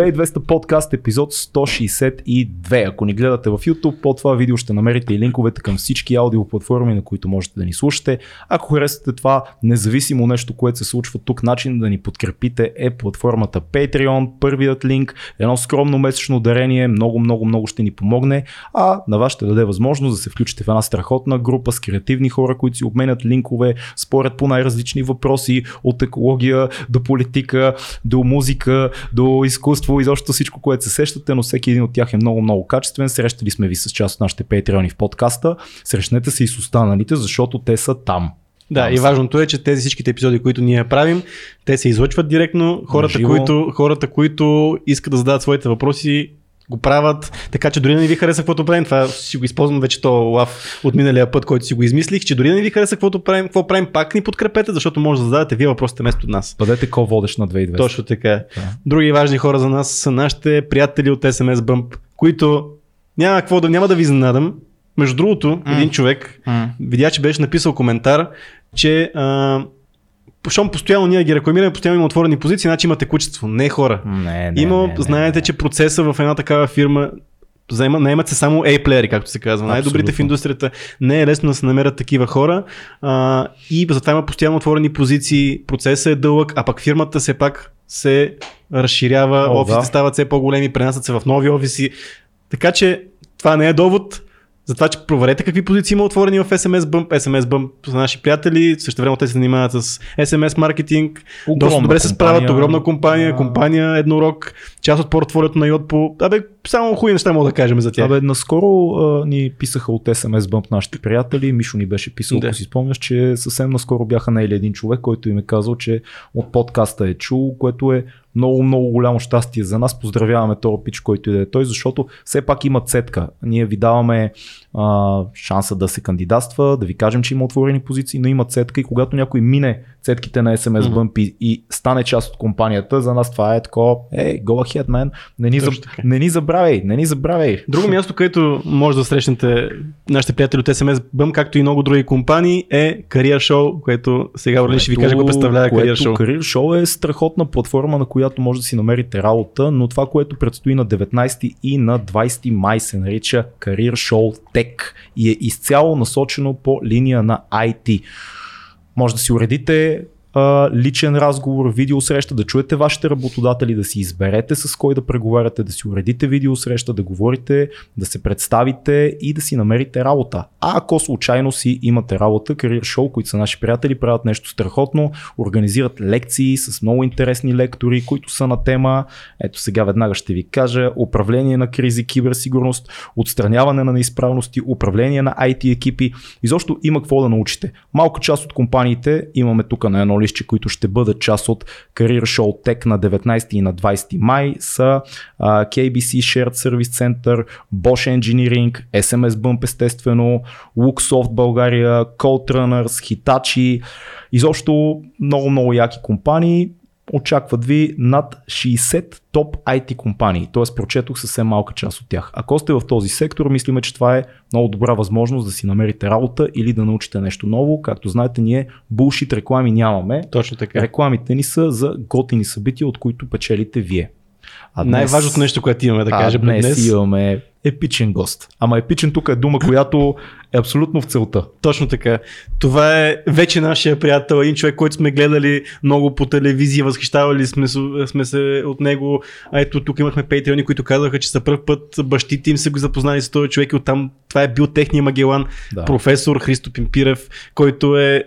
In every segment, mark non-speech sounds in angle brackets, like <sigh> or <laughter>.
2200 подкаст, епизод 162. Ако ни гледате в YouTube, под това видео ще намерите и линковете към всички аудиоплатформи, на които можете да ни слушате. Ако харесате това, независимо нещо, което се случва тук, начин да ни подкрепите е платформата Patreon. Първият линк, едно скромно месечно дарение, много, много, много ще ни помогне, а на вас ще даде възможност да се включите в една страхотна група с креативни хора, които си обменят линкове, спорят по най-различни въпроси, от екология до политика, до музика, до изкуство и защо всичко, което се сещате, но всеки един от тях е много, много качествен. Срещали сме ви с част от нашите патреони в подкаста. Срещнете се и с останалите, защото те са там. Да, Там и са. важното е, че тези всичките епизоди, които ние правим, те се излъчват директно. Хората, които, хората които искат да зададат своите въпроси, го правят, така че дори да не ви хареса каквото правим, това си го използвам вече то лав от миналия път, който си го измислих, че дори да не ви хареса каквото правим, какво правим, пак ни подкрепете, защото може да зададете вие въпросите вместо нас. Бъдете ко-водещ на 2200. Точно така. Да. Други важни хора за нас са нашите приятели от SMS Bump, които няма какво да, няма да ви изненадам. Между другото, един човек видя, че беше написал коментар, че а, щом постоянно ние ги рекламираме, постоянно има отворени позиции, значи има текучество. Не хора. Не, не, има, не, не, знаете, не. че процеса в една такава фирма Заема, наемат се само A-плеери, както се казва. Най-добрите в индустрията. Не е лесно да се намерят такива хора. А, и затова има постоянно отворени позиции. Процесът е дълъг, а пък фирмата все пак се разширява. О, офисите да. стават все по-големи, пренасят се в нови офиси. Така че това не е довод. За това, че проверете какви позиции има отворени в SMS Bump. SMS Bump са наши приятели, също време те се занимават с SMS маркетинг. Доста Огромна добре се справят, компания. огромна компания, Да. компания еднорог, част от портфолиото на Yotpo. Абе, само хубави неща мога да кажем за тях. Абе, наскоро а, ни писаха от SMS Bump нашите приятели. Мишо ни беше писал, Да. ако си спомняш, че съвсем наскоро бяха наели един човек, който им е казал, че от подкаста е чул, което е много, много голямо щастие за нас. Поздравяваме този пич, който и да е той, защото все пак има цетка. Ние ви даваме а, шанса да се кандидатства, да ви кажем, че има отворени позиции, но има цетка и когато някой мине цетките на SMS Мгм. Bump и, и стане част от компанията, за нас това е такова, ей, go ahead, man, не ни, заб... не ни забравяй, не ни забравяй. Друго <laughs> място, където може да срещнете нашите приятели от SMS Bump, както и много други компании, е Career Show, което сега Орлин ще ви каже какво представлява Career Show. Career Show е страхотна платформа, на която може да си намерите работа, но това, което предстои на 19 и на 20 май се нарича Career Show Tech и е изцяло насочено по линия на IT. Може да си уредите личен разговор, видеосреща, да чуете вашите работодатели, да си изберете с кой да преговаряте, да си уредите видеосреща, да говорите, да се представите и да си намерите работа. А ако случайно си имате работа, Career Show, които са наши приятели, правят нещо страхотно, организират лекции с много интересни лектори, които са на тема, ето сега веднага ще ви кажа, управление на кризи, киберсигурност, отстраняване на неизправности, управление на IT екипи. Изобщо има какво да научите. Малка част от компаниите, имаме тук на едно листче, които ще бъдат част от Career Show Tech на 19 и на 20 май са а, KBC Shared Service Center, Bosch Engineering, SMS Bump естествено, Luxoft България, Cold Runners, Hitachi, изобщо много, много яки компании. Очакват ви над 60 топ IT компании, т.е. прочетох съвсем малка част от тях. Ако сте в този сектор, мислиме, че това е много добра възможност да си намерите работа или да научите нещо ново. Както знаете, ние булшит реклами нямаме. Точно така. Рекламите ни са за готини събития, от които печелите вие. А Най-важното нещо, което имаме да кажем днес, днес, имаме епичен гост. Ама епичен тук е дума, която е абсолютно в целта. Точно така. Това е вече нашия приятел, един човек, който сме гледали много по телевизия, възхищавали сме, сме се от него. А ето тук имахме патреони, които казаха, че за първ път бащите им са го запознали с този човек и оттам това е бил техния Магелан, Да. професор Христо Пимпирев, който е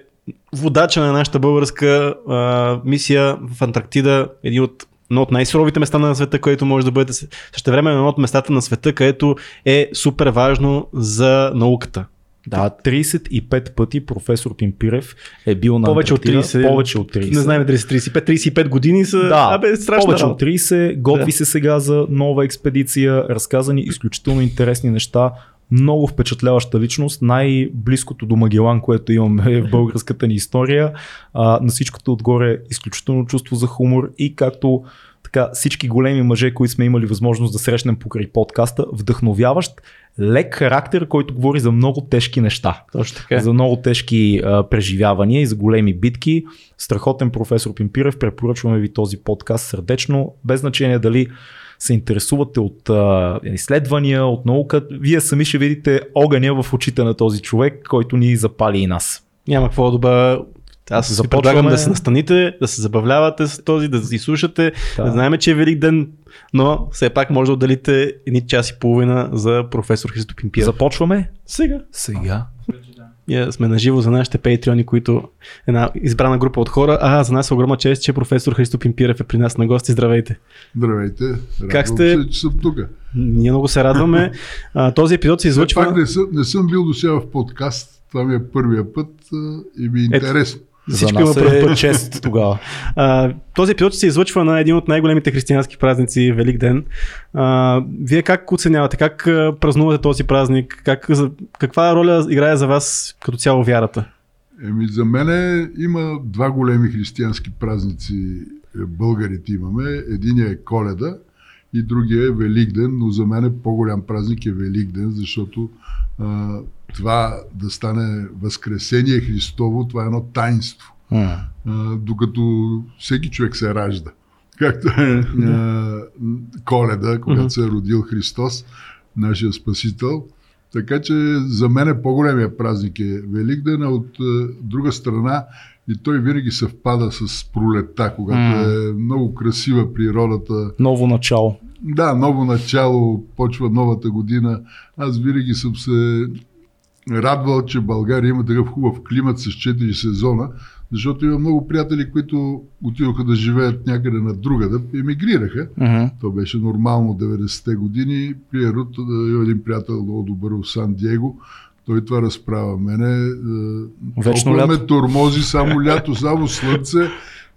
водача на нашата българска а, мисия в Антарктида, един от едно от най-суровите места на света, където може да бъдете. Също време едно от местата на света, където е супер важно за науката. Да, 35 пъти професор Пимпирев е бил на Повече от Антарктида. 30. Повече от 30. Не знаем дали са 35. 35 години са. Да, Абе, страшно. повече от 30, готви Да. се сега за нова експедиция, разказани изключително интересни неща, много впечатляваща личност, най-близкото до Магелан, което имаме в българската ни история. А, на всичкото отгоре изключително чувство за хумор и както така всички големи мъже, които сме имали възможност да срещнем покрай подкаста, вдъхновяващ, лек характер, който говори за много тежки неща. Точно така. За много тежки а, преживявания и за големи битки. Страхотен професор Пимпирев, препоръчваме ви този подкаст сърдечно, без значение дали се интересувате от а, изследвания, от наука, вие сами ще видите огъня в очите на този човек, който ни запали и нас. Няма какво да аз Започваме- ви предлагам да се настаните, да се забавлявате с този, да си слушате, Да. да. знаем, че е Велик ден, но все пак може да отделите едни час и половина за професор Христо Пимпиев. Започваме Сега. сега. Сме наживо за нашите патреони, които една избрана група от хора. А, за нас е огромна чест, че професор Христо Пимпирев е при нас на гости. Здравейте. Здравейте. Радвам Как сте? Се, че съм тук. Ние много се радваме. А, този епизод се излъчва. Пак не съм, не съм бил до сега в подкаст. Това ми е първия път и ми е Ето. Интересно. За Всички нас има е път. <laughs> чест тогава. А, този епизод се излъчва на един от най-големите християнски празници Велик ден. А, вие как оценявате, как празнувате този празник, как, за, каква роля играе за вас като цяло вярата? Еми, за мен има два големи християнски празници. е, Българите имаме. Единият е Коледа и другия е Великден, но за мен по-голям празник е Великден, защото а, това да стане Възкресение Христово, това е едно таинство. М. а, докато всеки човек се ражда. Както е а, коледа, когато се е родил Христос, нашия Спасител. Така че за мен е по-големия празник е Великден, а от а, друга страна и той винаги съвпада с пролетта, когато М. е много красива природата. Ново начало. Да, ново начало, почва новата година. Аз винаги съм се радвал, че България има такъв хубав климат с 4 сезона, защото има много приятели, които отидоха да живеят някъде на друга, да емигрираха. Мгм. То беше нормално 90-те години. Примерно, има един приятел много добър в Сан Диего. Той това разправя. Мене е, Вечно лято. ме тормози само лято, само слънце,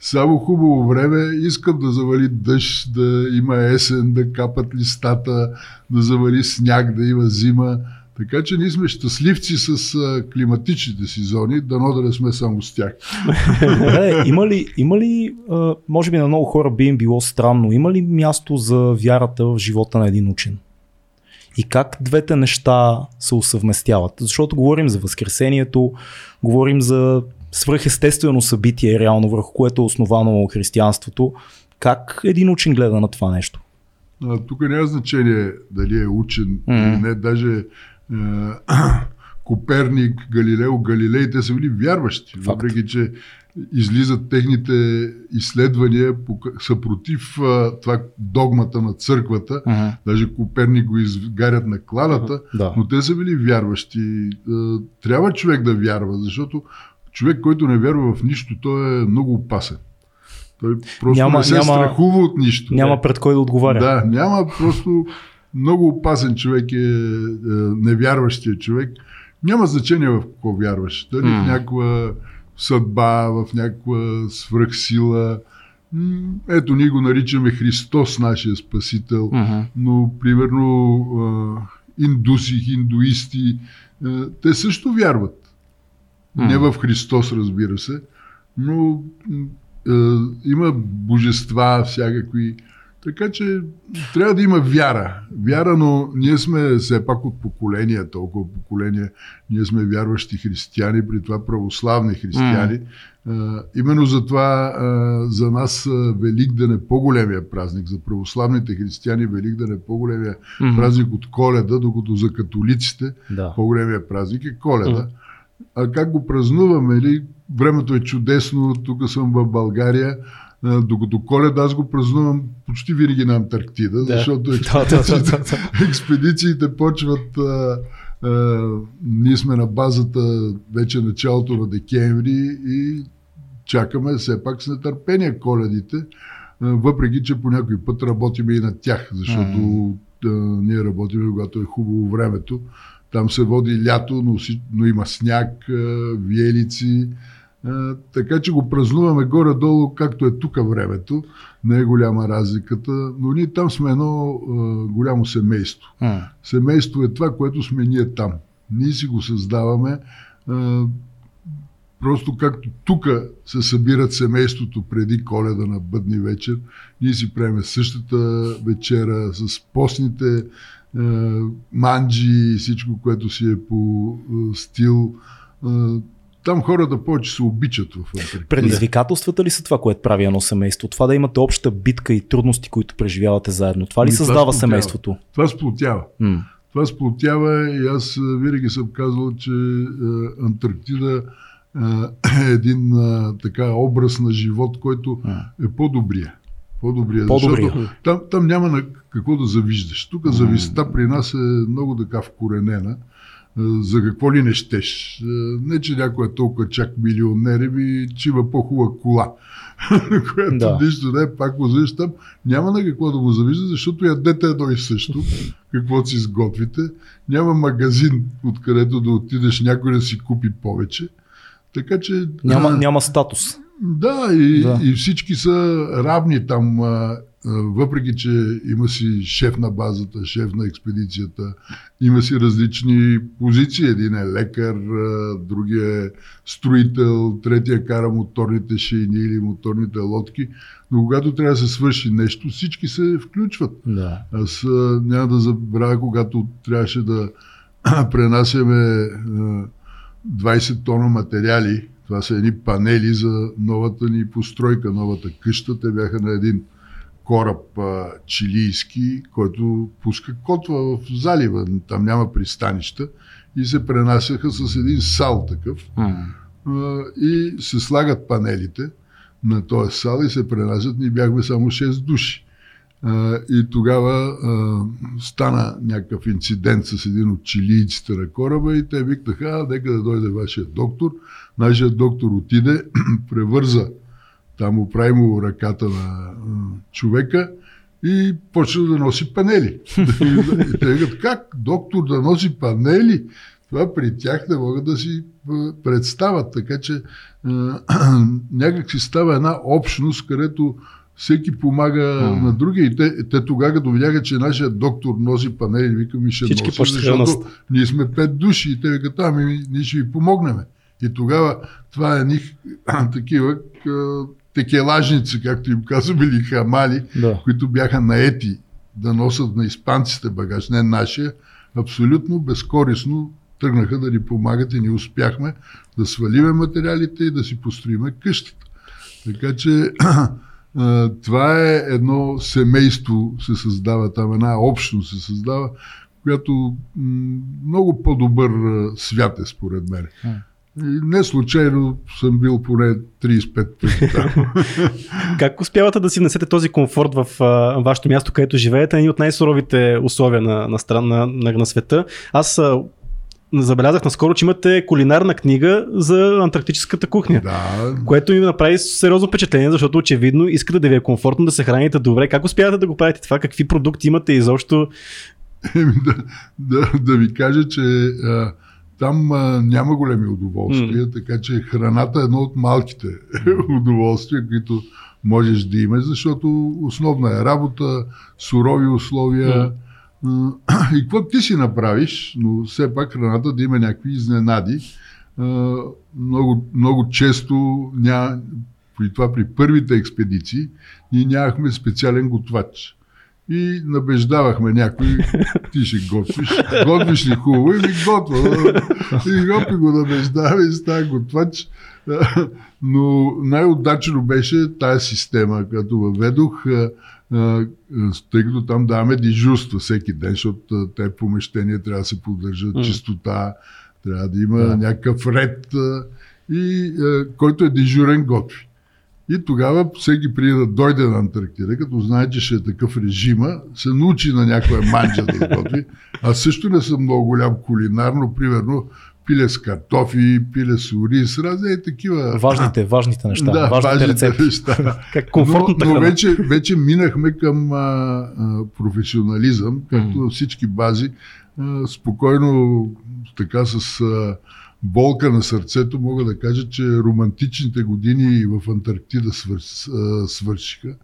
само хубаво време. Искам да завали дъжд, да има есен, да капат листата, да завали сняг, да има зима. Така че ние сме щастливци с а, климатичните си зони, дано да не сме само с тях. Добре, <laughs> има ли, има ли а, може би на много хора би им било странно, има ли място за вярата в живота на един учен? И как двете неща се усъвместяват? Защото говорим за Възкресението, говорим за свръхестествено събитие, реално върху което е основано християнството. Как един учен гледа на това нещо? А, тук няма значение дали е учен Мгм. или не. Даже <clears throat> Коперник, Галилео, Галилей, те са били вярващи. Факт. Въпреки, че излизат техните изследвания, са против това догмата на църквата. Даже Коперник го изгарят на кладата, Да. но те са били вярващи. А, Трябва човек да вярва, защото човек, който не вярва в нищо, той е много опасен. Той просто Няма- не се няма- страхува от нищо. Няма пред кой да отговаря. Да, няма просто много опасен човек е, е невярващия човек. Няма значение в какво вярваш. Дали М. в някаква съдба, в някаква свръхсила. Ето, ние го наричаме Христос, нашия Спасител. Мгм. Но, примерно, индуси, хиндуисти, а, те също вярват. Не в Христос, разбира се, но а, има божества всякакви. Така че трябва да има вяра. Вяра, но ние сме все пак от поколения, толкова поколения. Ние сме вярващи християни, при това православни християни. А, именно за това за нас а, Великден е по-големия празник. За православните християни Великден е по-големия Мгм. празник от коледа, докато за католиците Да. по-големия празник е коледа. А как го празнуваме? Ли? Времето е чудесно, тук съм в България. А, Докато коледа аз го празнувам почти винаги на Антарктида, защото <laughs> Да, да, експедициите, да, да. <laughs> експедициите почват. А, а, ние сме на базата вече началото на декември и чакаме все пак с нетърпение коледите, въпреки че по някой път работиме и на тях, защото а, ние работиме, когато е хубаво времето. Там се води лято, но, но има сняг, виелици. А, така че го празнуваме горе-долу, както е тук времето. Не е голяма разликата, но ние там сме едно а, голямо семейство. М. Семейство е това, което сме ние там. Ние си го създаваме. А, Просто както тук се събират семейството преди коледа на бъдни вечер, ние си правим същата вечера с постните манджи и всичко, което си е по стил. Там хората повече се обичат в Антарктида. Предизвикателствата ли са това, което прави едно семейство? Това да имате обща битка и трудности, които преживявате заедно. Това ли това създава сплотява. семейството? Това сплотява. М. Това сплотява и аз винаги съм казвал, че Антарктида е един така образ на живот, който е по-добрия. По-добрия. По-добрия. Защото там, там няма на какво да завиждаш. Тук завистта при нас е много така вкоренена. А, За какво ли не щеш? А, Не, че някой е толкова чак милионер, ми, че има по-хубава кола. <laughs> която Да. нищо не е, пак го завиждаш там. Няма на какво да го завижда, защото ядете едно и също, каквото си сготвите. Няма магазин, откъдето да отидеш някой да си купи повече. Така че... Няма, няма статус. да, и, Да. и всички са равни там, въпреки че има си шеф на базата, шеф на експедицията, има си различни позиции. Един е лекар, другия е строител, третия кара моторните шейни или моторните лодки. Но когато трябва да се свърши нещо, всички се включват. Да. Аз няма да забравя, когато трябваше да <clears throat> пренасяме а, 20 тона материали. Това са едни панели за новата ни постройка, новата къща. Те бяха на един кораб а, чилийски, който пуска котва в залива. Там няма пристанища. И се пренасяха с един сал такъв М. а, и се слагат панелите на този сал и се пренасят. Ние бяхме само 6 души. А, и тогава а, стана някакъв инцидент с един от чилийците на кораба и те викнаха, нека да дойде вашия доктор. Нашият доктор отиде, <clears throat> превърза, там оправи му ръката на човека и почна да носи панели. и <laughs> те викат, как доктор да носи панели? Това при тях не могат да си представят. Така че <clears throat> някак си става една общност, където всеки помага М. на другия. И те, те тогава, като видяха, че нашия доктор носи панели, викам ще Всички носи, защото ние сме пет души и те викат, ами ние ще ви помогнем. И тогава това е ни <clears throat> такива текелажници, както им казваме, или хамали, Да. които бяха наети да носят на испанците багаж, не нашия, абсолютно безкорисно тръгнаха да ни помагат и ни успяхме да свалиме материалите и да си построиме къщата. Така че <clears throat> това е едно семейство се създава там, една общност се създава, която много по-добър свят е според мен. Не случайно съм бил поне 35 пъти там. <laughs> Как успявате да си внесете този комфорт в а, вашето място, където живеете, едни от най-суровите условия на, на, стран, на, на, на света? Аз а, забелязах наскоро, че имате кулинарна книга за антарктическата кухня. да, Което ми направи сериозно впечатление, защото очевидно искате да ви е комфортно да се храните добре. Как успявате да го правите това? Какви продукти имате изобщо? Еми, да, да, да ви кажа, че а, там а, няма големи удоволствия, така че храната е едно от малките удоволствия, които можеш да имаш, защото основна е работа, сурови условия. А, <clears throat> И какво ти си направиш, но все пак храната да има някакви изненади. А, Много, много често ня... при това при първите експедиции ние нямахме специален готвач. И набеждавахме някой, ти ще готвиш. Готвиш ли хубаво? И ми готва. И хопи го набеждава и става готвач. Но най-удачно беше тая система, която въведох, тъй като там даваме дежурства всеки ден, защото те помещения трябва да се поддържат, чистота, трябва да има Да. някакъв ред и който е дежурен готви. И тогава всеки преди да дойде на Антарктида, като знае, че ще е такъв режима, се научи на някоя манджа да готви. Аз също не съм много голям кулинар, но примерно пиле с картофи, пиле с ориз, разни е такива. Важните, важните неща. да, важните, важните рецепти. неща. <laughs> Как комфортната но, но вече, вече минахме към а, а, професионализъм, както на всички бази. А, спокойно, така с а, болка на сърцето, мога да кажа, че романтичните години в Антарктида а, свършиха,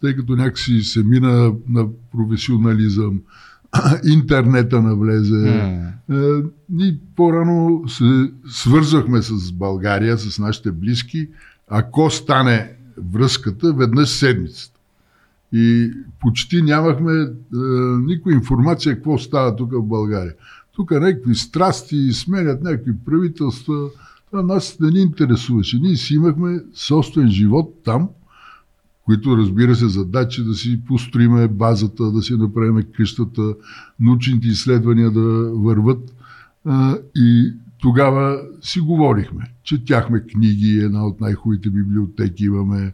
тъй като някакси се мина на професионализъм. <clears throat> интернета навлезе. Mm. Ние по-рано се свързвахме с България, с нашите близки, ако стане връзката веднъж седмицата. И почти нямахме е, никаква информация какво става тук в България. Тук някакви страсти, сменят някакви правителства. Това нас не ни интересуваше. Ние си имахме собствен живот там, които разбира се задачи да си построиме базата, да си направим къщата, научните изследвания да върват. И тогава си говорихме. Четяхме книги, една от най-хубавите библиотеки имаме.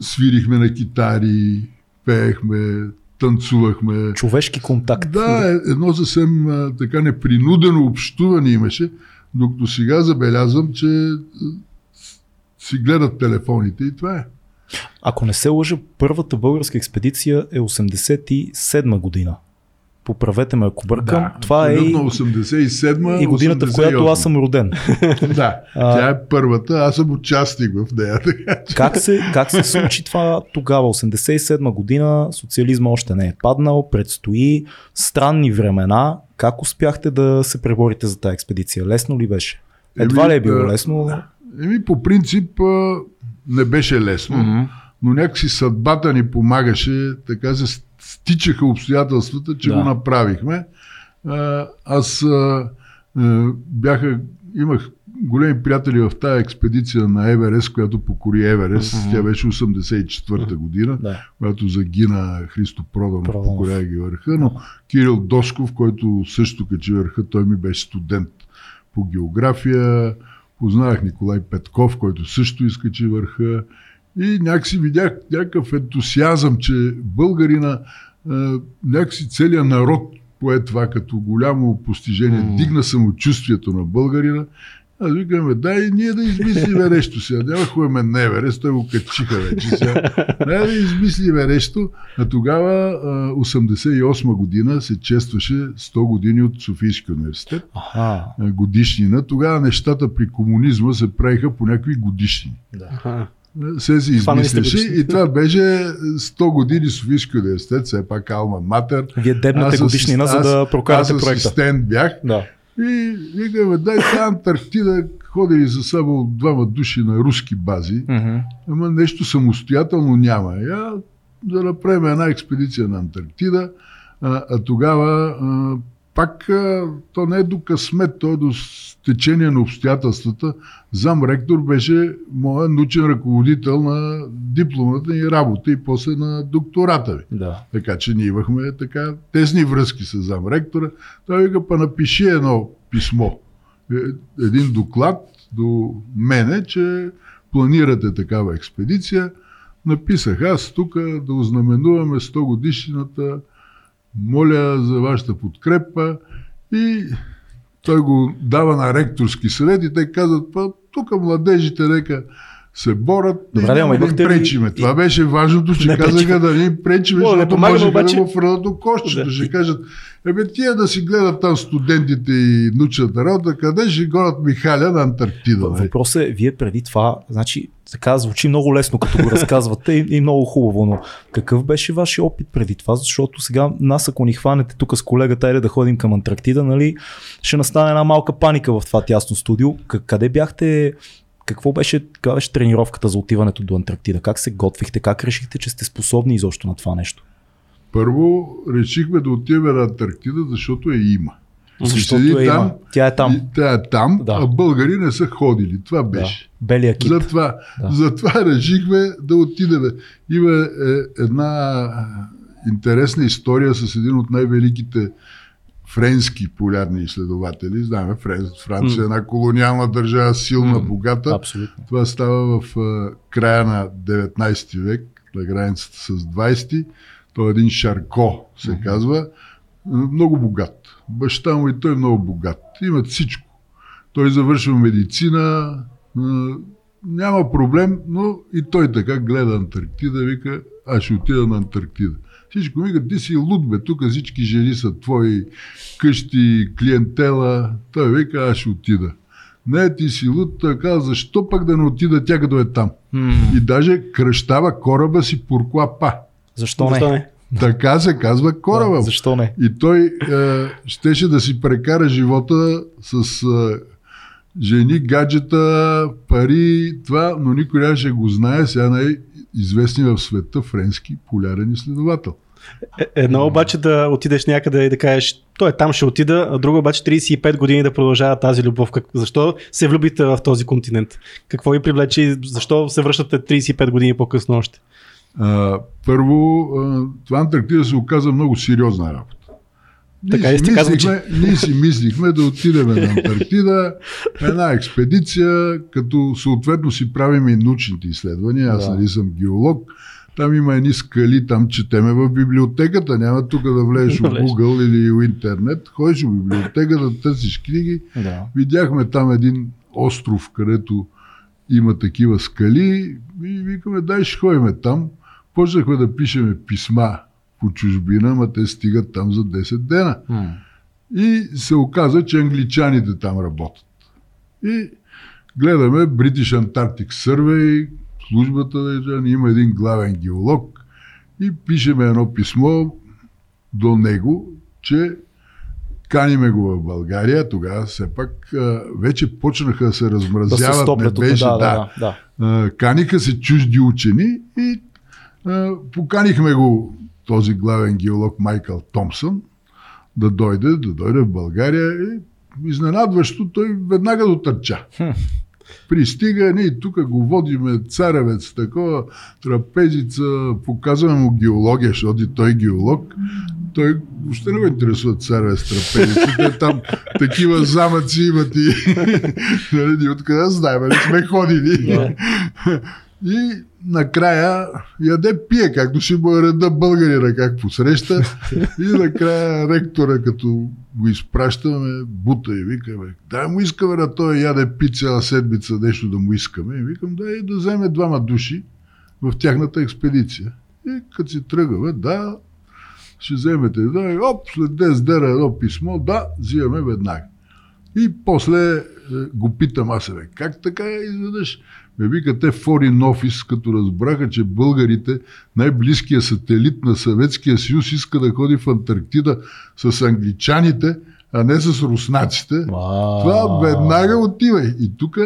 Свирихме на китари, пеехме, танцувахме. Човешки контакт. Да, едно съвсем така непринудено общуване имаше, докато сега забелязвам, че си гледат телефоните и това е. Ако не се лъжа, първата българска експедиция е 87 година. Поправете ме ако бъркам. Да, това е 87 и годината, 88. в която аз съм роден. <laughs> да, тя е първата, аз съм участник в нея. Така, че... как, се, как се случи това тогава? 87 година, социализма още не е паднал, предстои странни времена. Как успяхте да се преборите за тази експедиция? Лесно ли беше? Едва ли е било лесно? Еми, по принцип не беше лесно, mm-hmm. но някакси съдбата ни помагаше, така се стичаха обстоятелствата, че да. го направихме. Аз бяха, имах големи приятели в тази експедиция на Еверест, която покори Еверест. Mm-hmm. Тя беше 84-та година, да. когато загина Христо Проданов, покоряйки върха. Но Кирил Досков, който също качи върха, той ми беше студент по география. Познавах Николай Петков, който също изкачи върха. И някакси видях някакъв ентусиазъм, че българина, някакси целият народ пое това като голямо постижение, mm. дигна самочувствието на българина. Аз викаме, дай ние да измислиме нещо сега. Няма хубаве на Еверест, той го качиха вече сега. Дай да измислиме нещо. А тогава, 88 година, се честваше 100 години от Софийския университет. Аха. Годишнина. Тогава нещата при комунизма се правиха по някакви годишни. Да се си измисляше и това беше 100 години Софийски университет, все пак Алма Матер. Вие дебнате годишнина, за да прокарате аз проекта. асистент бях. Да. И викаме, дай тази Антарктида, ходили за само двама души на руски бази, uh-huh. ама нещо самостоятелно няма. Я да направим една експедиция на Антарктида, а, а тогава а, пак то не е до късмет, то е до течение на обстоятелствата. Зам ректор беше моят научен ръководител на дипломата и работа и после на доктората ви. Да. Така че ние имахме така тесни връзки с зам ректора. Той вика, па напиши едно писмо, е, един доклад до мене, че планирате такава експедиция. Написах аз тук да ознаменуваме 100 годишната моля за вашата подкрепа и той го дава на ректорски съвет и те казват, тук младежите нека се борят Добре, да, да им пречиме. Това беше важното, че не казаха да не им пречиме, защото можеха обаче... да го фръдат до кошчето. Да. Ще кажат, ебе тия да си гледат там студентите и научната работа, къде ще гонят Михаля на Антарктида? Въпросът е, вие преди това, значи така звучи много лесно, като го разказвате и, и много хубаво, но какъв беше вашия опит преди това? Защото сега нас, ако ни хванете тук с колегата или да ходим към Антарктида, нали, ще настане една малка паника в това тясно студио. Къде бяхте какво беше, каква беше тренировката за отиването до Антарктида? Как се готвихте? Как решихте, че сте способни изобщо на това нещо? Първо решихме да отиваме на Антарктида, защото я има. Защото е там, има. Тя е там. И, тя е там, да. а българи не са ходили. Това беше. Да. Белия кит. Затова, да. затова решихме да отидем. Има е, една интересна история с един от най-великите френски полярни изследователи. Знаем, Франция е една колониална държава, силна, mm. богата. Абсолютно. Това става в а, края на 19 век, на границата с 20. Той е един Шарко, се казва. Много богат. Баща му и той е много богат. Имат всичко. Той завършва медицина, няма проблем, но и той така гледа Антарктида, вика, аз ще отида на Антарктида. Всичко вика, ти си луд, бе, тук всички жени са твои къщи, клиентела. Той вика, аз ще отида. Не, ти си луд, той каза, защо пък да не отида тя като е там? Mm. И даже кръщава кораба си Пуркуа Па. Защо не? Защо не? Така се казва кораба. Да, защо не? И той е, щеше да си прекара живота с е, жени, гаджета, пари, това, но никой нямаше го знае. Сега най-известни в света френски полярен изследовател. Е, едно обаче да отидеш някъде и да кажеш, той там ще отида, а друго обаче 35 години да продължава тази любов. Как, защо се влюбите в този континент? Какво ви привлече и защо се връщате 35 години по-късно още? А, първо, това Антарктида се оказа много сериозна работа. Така ние, и си така мислихме, ние си мислихме да отидем на Антарктида, една експедиция, като съответно си правим и научните изследвания. Аз Да. нали съм геолог. Там има едни скали, там четеме в библиотеката. Няма тук да влезеш в. Google или в интернет. Ходиш в библиотеката, търсиш книги. Да. Видяхме там един остров, където има такива скали и викаме, дай ще ходиме там. Почнахме да пишеме писма по чужбина, ма те стигат там за 10 дена. М. И се оказа, че англичаните там работят. И гледаме British Antarctic Survey, службата да има един главен геолог и пишеме едно писмо до него, че каниме го в България. Тогава все пак вече почнаха да се Да се размразяват. стоплят не беше, да, да, да, да. каниха се чужди учени и поканихме го този главен геолог Майкъл Томсън да дойде, да дойде в България и изненадващо той веднага дотърча. Пристига, ние тук го водиме царевец, такова, трапезица, показваме му геология, защото той е геолог. Той въобще не го интересува царевец, трапезица. Те там такива замъци имат и <laughs> нали, откъде знаем, не сме ходили. Да. И накрая яде пие, както ще му е реда българина как посреща. <laughs> И накрая ректора, като го изпращаме, бута и викаме, дай му искаме на той яде пи цяла седмица нещо да му искаме. И викам, дай да вземе двама души в тяхната експедиция. И като си тръгваме, да, ще вземете, да, и оп, след 10 дена едно писмо, да, взимаме веднага. И после го питам аз, бе, как така изведнъж? Ме вика, те Foreign Office, като разбраха, че българите, най-близкият сателит на Съветския съюз, иска да ходи в Антарктида с англичаните, а не с руснаците. Вау. Това веднага отивай. И тук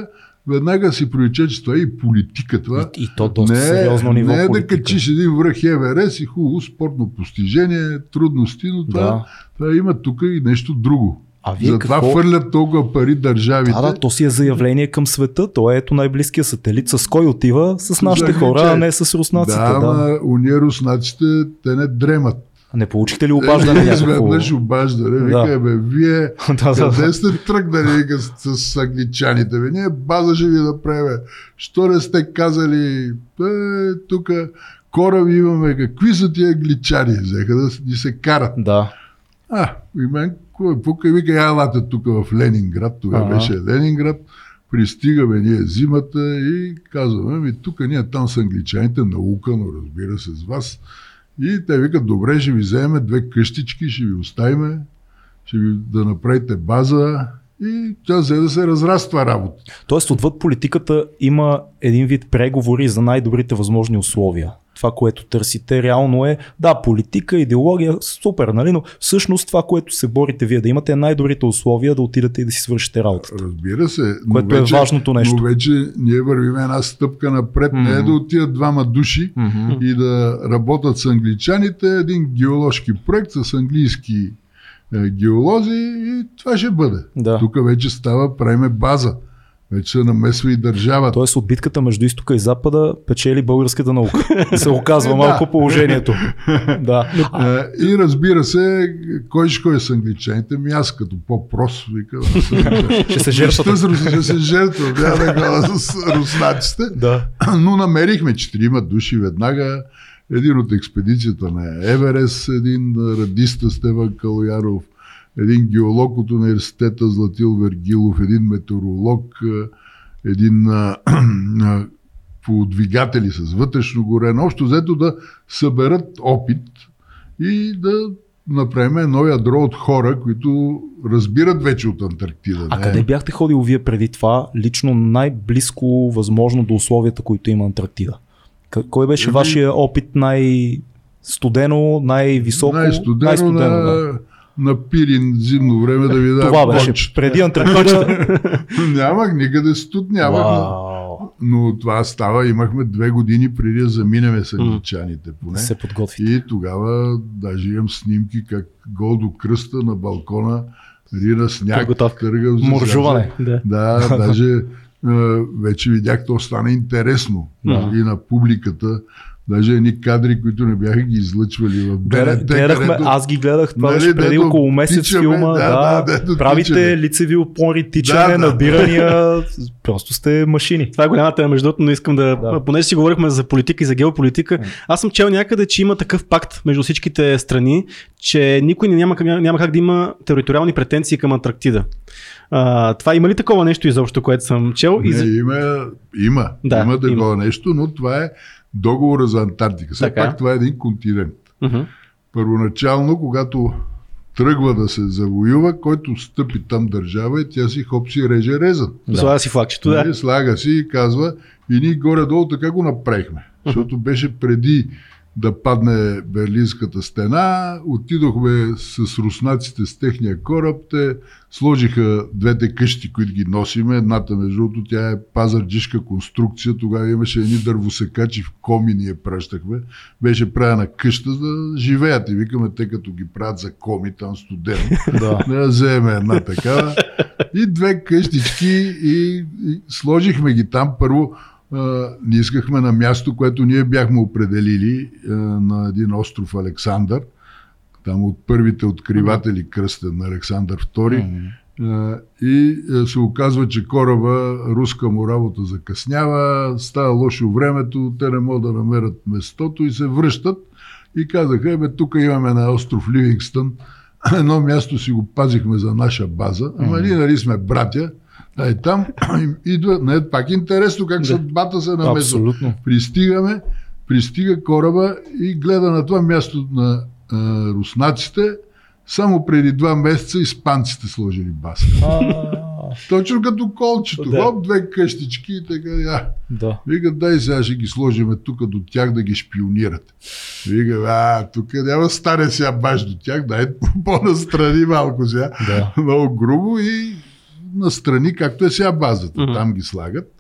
веднага си пролича, че това е и политика. Това И, и то доста не, е- сериозно ниво не е да качиш един връх Еверест и хубаво спортно постижение, трудности, но това, Да. това има тук и нещо друго. А вие Затова какво... фърлят толкова пари държавите. Да, да, то си е заявление към света. То е ето най-близкия сателит. С кой отива? С нашите хора, а не с руснаците. да, Да, уния руснаците, те не дремат. Не получихте ли обаждане някакво? Изведнъж обаждане. Вика, бе, вие <laughs> да, къде да. сте тръгнали вика, с, с англичаните? Бе, ние база ще ви направим. Що не сте казали, е, тук кораби имаме, какви са тия англичани? Взеха да ни се карат. Да. А, и мен, кой пука, вика, я елате тук в Ленинград, тогава Ага. беше Ленинград, пристигаме ние зимата и казваме, ми тук ние там с англичаните, наука, но разбира се с вас. И те викат, добре, ще ви вземем две къщички, ще ви оставиме, ще ви да направите база и тя взе да се разраства работа. Тоест, отвъд политиката има един вид преговори за най-добрите възможни условия. Това, което търсите, реално е, да, политика, идеология, супер, нали? Но всъщност това, което се борите вие, да имате най-добрите условия да отидете и да си свършите работата. Разбира се. Което е важното нещо. Но вече ние вървим една стъпка напред. Не е да отидат двама души, и да работят с англичаните, един геоложки проект с английски е, геолози и това ще бъде. Да. Тук вече става, правиме база. Вече се намесва и държавата. Тоест от битката между изтока и запада печели българската наука. <laughs> се оказва малко положението. Да. Е, И разбира се, кой ще ходи с англичаните? Ми аз като по-прост, викам. Ще се жертвате. Ще се жертвам, няма да с руснаците. Да. Но намерихме четирима души веднага. Един от експедицията на Еверест, един радиста Стеван Калояров, един геолог от университета Златил Вергилов, един метеоролог, един а, <clears throat> а, по двигатели с вътрешно горен. Общо взето да съберат опит и да направим едно ядро от хора, които разбират вече от Антарктида. А не? къде бяхте ходил вие преди това, лично най-близко възможно до условията, които има Антарктида? Кой беше Еми- вашия опит най... студено, най-високо. Най-студено, най-студено на, да. на Пирин зимно време да ви дам Това беше. плочета. Преди Антарктида. <laughs> Нямах, никъде студ нямах. но- Вау. Но това става, имахме две години преди да заминеме с англичаните поне. Се подготвите. И тогава даже имам снимки как гол до кръста на балкона, рина сняг, търгал за Моржуване. Да. Да, даже вече видях, то стана интересно Да. и на публиката. Даже едни кадри, които не бяха ги излъчвали в БНТ, гледахме, където- аз ги гледах, това Нали, беше преди дето около месец тичаме, филма. да, Да, да, правите тичаме. лицеви опори, тичане, Да, да. набирания, <laughs> просто сте машини. Това е голяма тема, между другото, но искам да, Да. понеже си говорихме за политика и за геополитика, аз съм чел някъде, че има такъв пакт между всичките страни, че никой не- няма, как- няма как да има териториални претенции към Антарктида. А, това има ли такова нещо изобщо, което съм чел? И Не, има, има, Да, има такова нещо, но това е договора за Антарктика. Все Така. пак това е един континент. Мгм. Първоначално, когато тръгва да се завоюва, който стъпи там държава и тя си хоп си реже реза. Слага си флагчето, да. Нали, Слага си и казва, и ние горе-долу така го направихме. Защото беше преди да падне Берлинската стена, отидохме с руснаците с техния кораб, те сложиха двете къщи, които ги носиме. Едната, между другото, тя е пазарджишка конструкция. Тогава имаше едни дървосекачи в коми, ние пращахме. Беше правена къща да живеят. И викаме, те като ги правят за коми, там студено. <laughs> Да. Да вземем една такава. И две къщички и, и сложихме ги там. Първо не искахме на място, което ние бяхме определили на един остров Александър. Там от първите откриватели кръстен на Александър II. И се оказва, че кораба, руска му работа закъснява, става лошо времето, те не могат да намерят местото и се връщат и казаха, бе, тук имаме на остров Ливингстън, <laughs> едно място си го пазихме за наша база, ама ние нали сме братя, а и там <clears throat> идва, не, пак интересно как съдбата се намесва. Абсолютно. Пристигаме, пристига кораба и гледа на това място на а, руснаците, само преди два месеца испанците сложили база. А, Точно като колчето. Да. Хоп, две къщички и така. Я. Да. Вика, дай сега ще ги сложиме тук до тях да ги шпионират. Вика, а, тук няма стане сега баш до тях, дай <laughs> по-настрани малко сега. Да. Много грубо и настрани, както е сега базата. Мгм. Там ги слагат.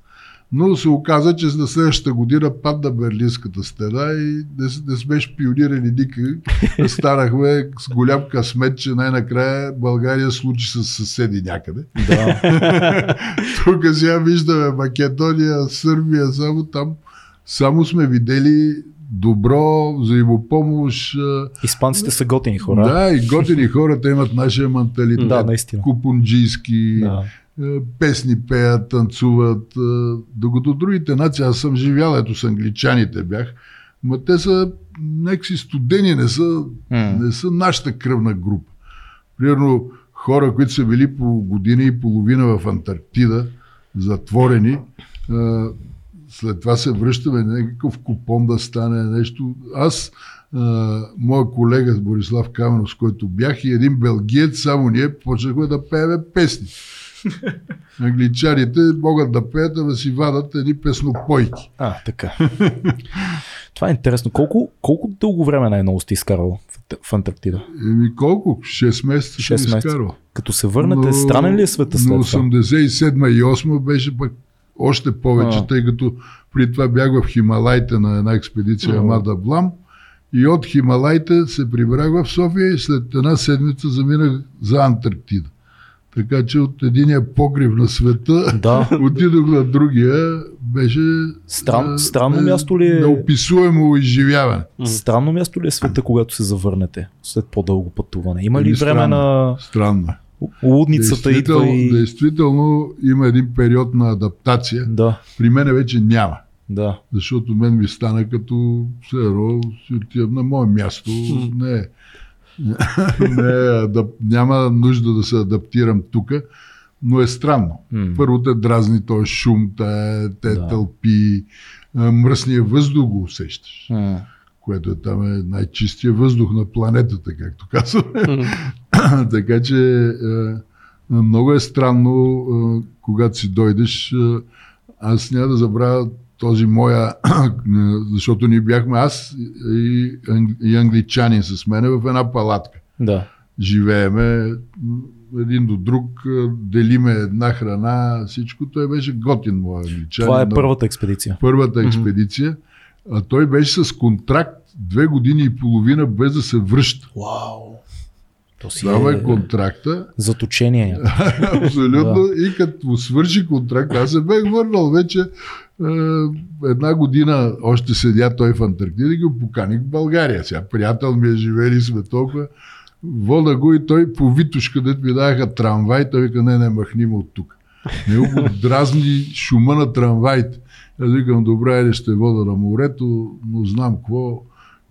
Но се оказа, че за следващата година падна Берлинската стена и не, не сме шпионирани никак. <laughs> Станахме с голям късмет, че най-накрая България случи с съседи някъде. да. <laughs> Тук сега виждаме Македония, Сърбия, само там. Само сме видели добро, взаимопомощ. Испанците са готини хора. Да, и готини хората имат нашия менталитет. Да, наистина. Купунджийски, Да. песни пеят, танцуват. Докато другите нации, аз съм живял, ето с англичаните бях, но те са някакси студени, не са, не са нашата кръвна група. Примерно хора, които са били по година и половина в Антарктида, затворени, след това се връщаме някакъв купон да стане нещо. Аз, а, моя колега Борислав Каменов, с който бях и един белгиец, само ние почнахме да пееме песни. <laughs> Англичаните могат да пеят, а да си вадат едни песнопойки. А, така. <laughs> Това е интересно. Колко, колко дълго време най-много сте изкарал в, Антарктида? Еми колко? 6 месеца Шест съм месеца. изкарал. Като се върнете, Но- странен ли е света след Но това? 87 и 8 беше пък още повече, А. тъй като при това бях в Хималайте на една експедиция О. Амада Блам и от Хималайте се прибрах в София и след една седмица заминах за Антарктида. Така че от единия погреб на света Да. <laughs> отидох на другия. Беше Стран- а, странно не- място ли е? Неописуемо изживяване. Странно място ли е света, когато се завърнете след по-дълго пътуване? Има ли Еми, време странно. на Странно. Е. лудницата идва и... действително има един период на адаптация. Да, При мен вече няма. да. Защото мен ми стана като едно си отивам на мое място. Не, <laughs> не да, няма нужда да се адаптирам тук, но е странно. М. Първо те дразни този шум, те, те Да. тълпи, мръсния въздух го усещаш, М. което е там е най-чистия въздух на планетата, както казваме. <laughs> така че е, много е странно, е, когато си дойдеш. Е, аз няма да забравя този моя, <clears throat> защото ние бяхме аз и, и англичанин с мене в една палатка. Да. Живееме един до друг, делиме една храна, всичко. Той беше готин, моя англичанин. Това е първата експедиция. първата експедиция. А той беше с контракт две години и половина без да се връща. Вау! То си Това е е контракта. заточение. <laughs> Абсолютно. И като му свърши контракт, аз се бях върнал вече е, една година още седя той в Антарктида и го поканих в България. Сега приятел ми е, живели сме толкова. Вода го и той по Витош, където ми даваха трамвай, той вика, не, не, махни ме от тук. Него го дразни шума на трамваите. Аз викам, добре, айде ще вода на морето, но знам какво.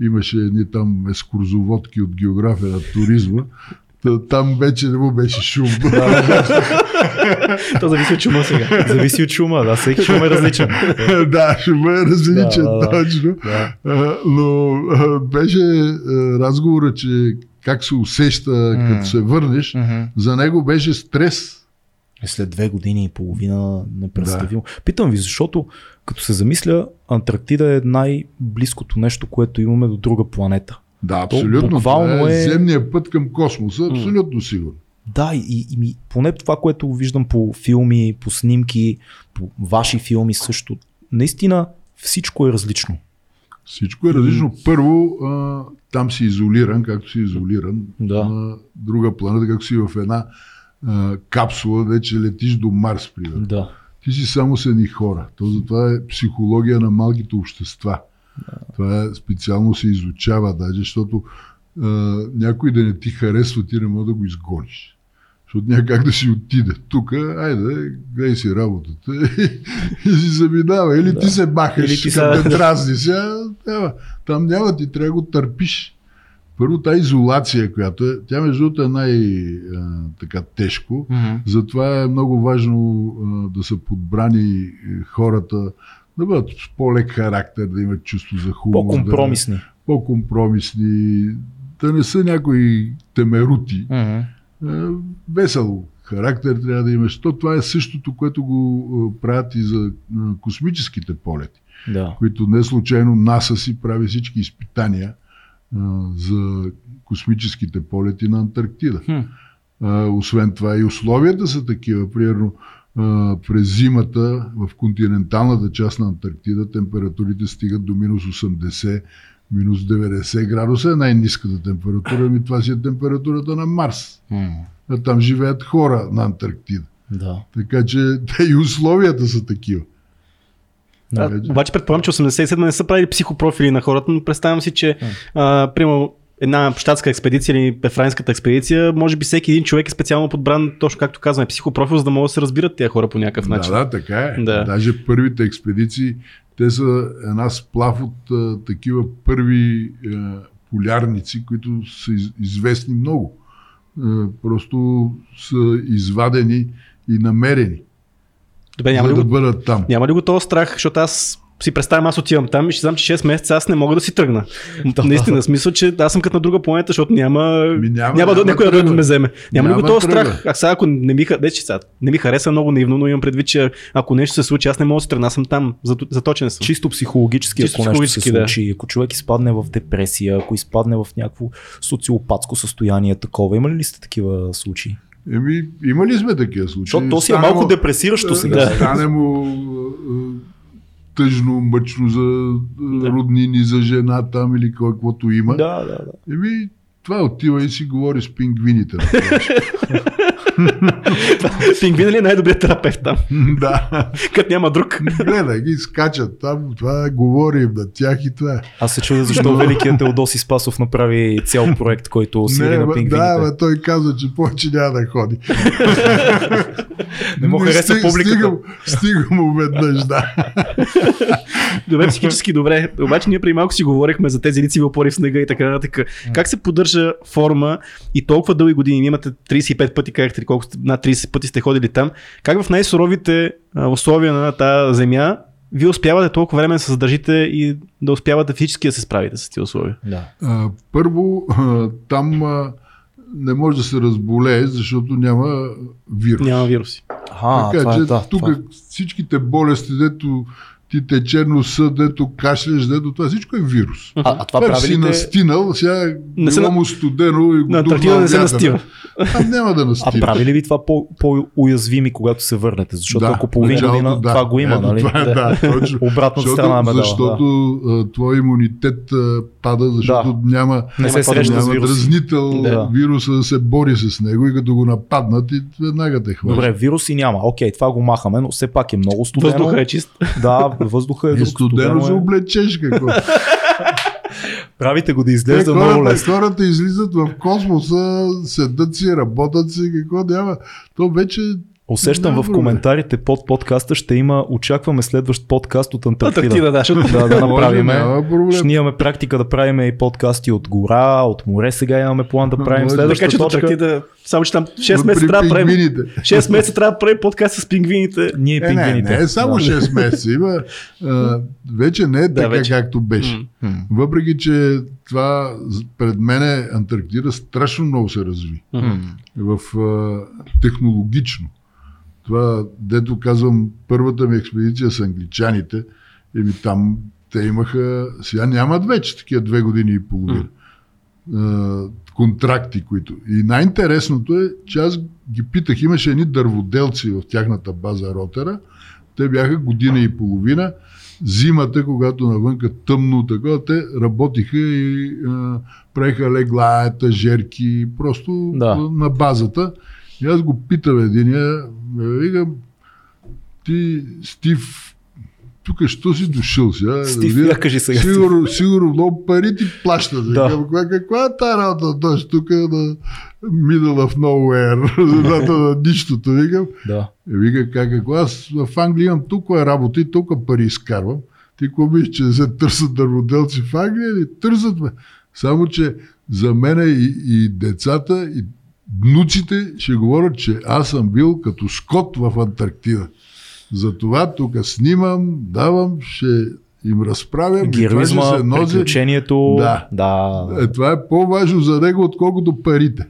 Имаше едни там ескурзоводки от география на туризма. Та- Там вече не му беше шум. <laughs> То зависи от чума сега. Зависи от шума, да, всеки шум е различен. <laughs> да, шума е различен, Да, да, да. точно. Да. Но беше разговора, че как се усеща, като се върнеш, за него беше стрес. Е, След две години и половина непредставимо. Питам ви, защото като се замисля, Антарктида е най-близкото нещо, което имаме до друга планета. Да, абсолютно. буквално това е е- земният път към космоса, абсолютно сигурно. Да, и, и поне това, което виждам по филми, по снимки, по ваши филми също, наистина всичко е различно. Всичко е различно. Първо, а, там си изолиран, както си изолиран Да. на друга планета, както си в една а, капсула, вече летиш до Марс, примерно. Да. Ти си само с едни хора. То затова е психология на малките общества. Това е, специално се изучава, даже, защото а, някой да не ти харесва, ти не може да го изгониш. Защото няма как да си отиде. Тук, айде, гледай си работата и <laughs> си заминава. Или Да. ти се махаш, Или ти се дразни. Няма. Там няма, ти трябва да го търпиш. Първо тази изолация, която е, тя между другото е най-така тежко. Затова е много важно а, да са подбрани е, хората, да бъдат с по-лек характер, да имат чувство за хумор. По-компромисни. Да, по-компромисни, да не са някои темерути. Мгм. Е, Весел характер трябва да имаш. То това е същото, което го е, правят и за е, космическите полети, Да. които не случайно НАСА си прави всички изпитания а, за космическите полети на Антарктида. Хм. А, освен това и условията са такива. Примерно а, през зимата в континенталната част на Антарктида температурите стигат до минус 80, минус 90 градуса. Е най-низката температура, ами това си е температурата на Марс. М, А там живеят хора на Антарктида. Да. Така че <laughs> те и условията са такива. Да. Да, обаче предполагам, че 87 не са правили психопрофили на хората, но представям си, че а, примерно една щатска експедиция или пефрайнската експедиция, може би всеки един човек е специално подбран, точно както казваме, психопрофил, за да могат да се разбират тези хора по някакъв начин. Да, да, така е. Да. Даже първите експедиции, те са една сплав от а, такива първи а, полярници, които са из, известни много. А, просто са извадени и намерени, Добре, няма ли, да го, бъдат там. няма ли го този страх, защото аз си представям, аз отивам там и ще знам, че 6 месеца аз не мога да си тръгна. <laughs> Да. Наистина, смисъл, че аз съм като на друга планета, защото няма, Ми няма- няма, да, няма някой да ме вземе. Няма, ли Няма го този страх? А сега ако не ми, вече, сега, не ми хареса много наивно, но имам предвид, че ако нещо се случи, аз не мога да си тръгна, аз съм там, зато- заточен съм. Чисто психологически, Чисто ако нещо се психологически, да. случи, ако човек изпадне в депресия, ако изпадне в някакво социопатско състояние такова, има ли сте такива случаи? Еми, има ли сме такива случаи? Защото то си е Стана малко депресиращо сега. Да. Стане му а, тъжно, мъчно за а, роднини, за жена там или каквото има. Да, да, да. Еми, това отива и си говори с пингвините. <laughs> <laughs> Пингвина ли е най-добрият терапевт там? <laughs> да. Като няма друг. Гледай ги, скачат там, това е, говорим на тях и това. е. Аз се чудя защо великият Теодоси Спасов направи цял проект, който <laughs> свири на пингвините. да, бе, той каза, че повече няма да ходи. Не му хареса публиката. Стига, стига му веднъж, да. Добре, психически добре. Обаче ние преди малко си говорихме за тези лицеви опори в снега и така нататък. Как се поддържа форма и толкова дълги години? Вие Имате 35 пъти, казахте, колко сте- над 30 пъти сте ходили там. Как в най-суровите условия на тази земя вие успявате толкова време да се задържите и да успявате физически да се справите с тези условия? Да. А, първо, а, там а, не може да се разболее, защото няма вирус. Няма вируси. А, така това че е, да, тук това е. всичките болести, дето ти тече носа, дето кашляш, дето това всичко е вирус. А, а това Това прави си настинал, сега Не било на- му студено и го На Антарктида не се настива. Там няма да А настива. прави ли ви това по, по-уязвими, когато се върнете? Защото ако половин началото година да. това го има, Ето, нали? Това е, да, <laughs> точно. Обратната Защото, страна на медала. защото а, твой имунитет а, пада, защото Да. няма, Не се среща няма с вируси. дразнител Да. вируса да се бори с него и като го нападнат и веднага те хваща. Добре, вируси няма. Окей, това го махаме, но все пак е много студено. Въздуха е чист. Да, въздуха е И друг, студено се е. облечеш какво. <laughs> Правите го да изглежда много хората, лесно. хората излизат в космоса, седат си, работят си, какво няма. То вече Усещам Няма в коментарите под подкаста ще има, очакваме следващ подкаст от Антарктида. Антарктида, да, защото Да, да направим. може, няма проблем. Ще имаме практика да правим и подкасти от гора, от море. Сега имаме план да правим следващата така че точка. Антарктида, само че там 6 при месеца трябва да правим. пингвините. 6 месеца трябва да правим подкаст с пингвините. Ние Е, не, пингвините. не е само Да. 6 месеца. Има, а, вече не е Да, така, вече. както беше. Въпреки, че това пред мене Антарктида страшно много се разви. В а, технологично. Това, дето казвам, първата ми експедиция с англичаните, еми там те имаха, сега нямат вече такива две години и половина. а, контракти, които. И най-интересното е, че аз ги питах, имаше едни дърводелци в тяхната база Ротера, те бяха година и половина, зимата, когато навънка тъмно, такова, те работиха и а, правиха легла, етажерки, просто Да. на базата. И аз го питам единия, викам, ти, Стив, тук що си дошъл сега? Стив, Разбира- я кажи сега. Сигурно, сигурно много пари ти плащат. Да. Да. Каква, каква е тази работа? да Дойш тук на middle of nowhere, <laughs> земята на нищото. Викам, Да. е, вика, как, какво? Аз в Англия имам толкова работа и толкова пари изкарвам. Ти какво мислиш, че не се търсят дърводелци в Англия? Ли? Търсят ме. Само, че за мен и, и децата, и внуците ще говорят, че аз съм бил като скот в Антарктида. Затова тук снимам, давам, ще им разправям. и това Героизма, се носи. приключението. Да. да. Е, това е по-важно за него, отколкото парите.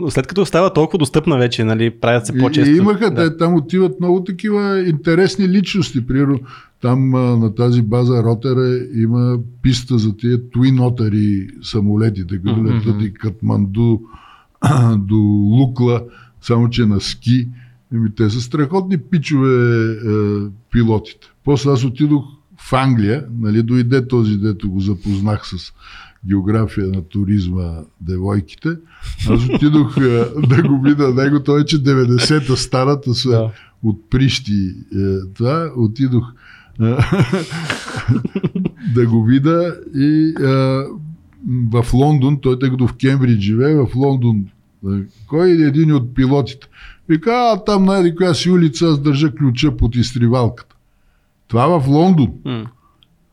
Но след като става толкова достъпна вече, нали, правят се И, по-често. и имаха, да. те, там отиват много такива интересни личности. Примерно, там а, на тази база Ротера има писта за тия Twin Otter самолетите, които Мгм. летят и Катманду <clears throat> до Лукла, само че на ски. Еми, те са страхотни пичове е, пилотите. После аз отидох в Англия, нали, дойде този, дето го запознах с география на туризма девойките. Аз отидох е, <laughs> да го видя него, той е, че 90-та старата са Да. от Прищи. Е, това отидох е, <laughs> да го видя и е, в Лондон, той тъй като в Кембридж живее, в Лондон, е, кой е един от пилотите? Вика, а там най коя си улица, аз държа ключа под изтривалката. Това в Лондон. М.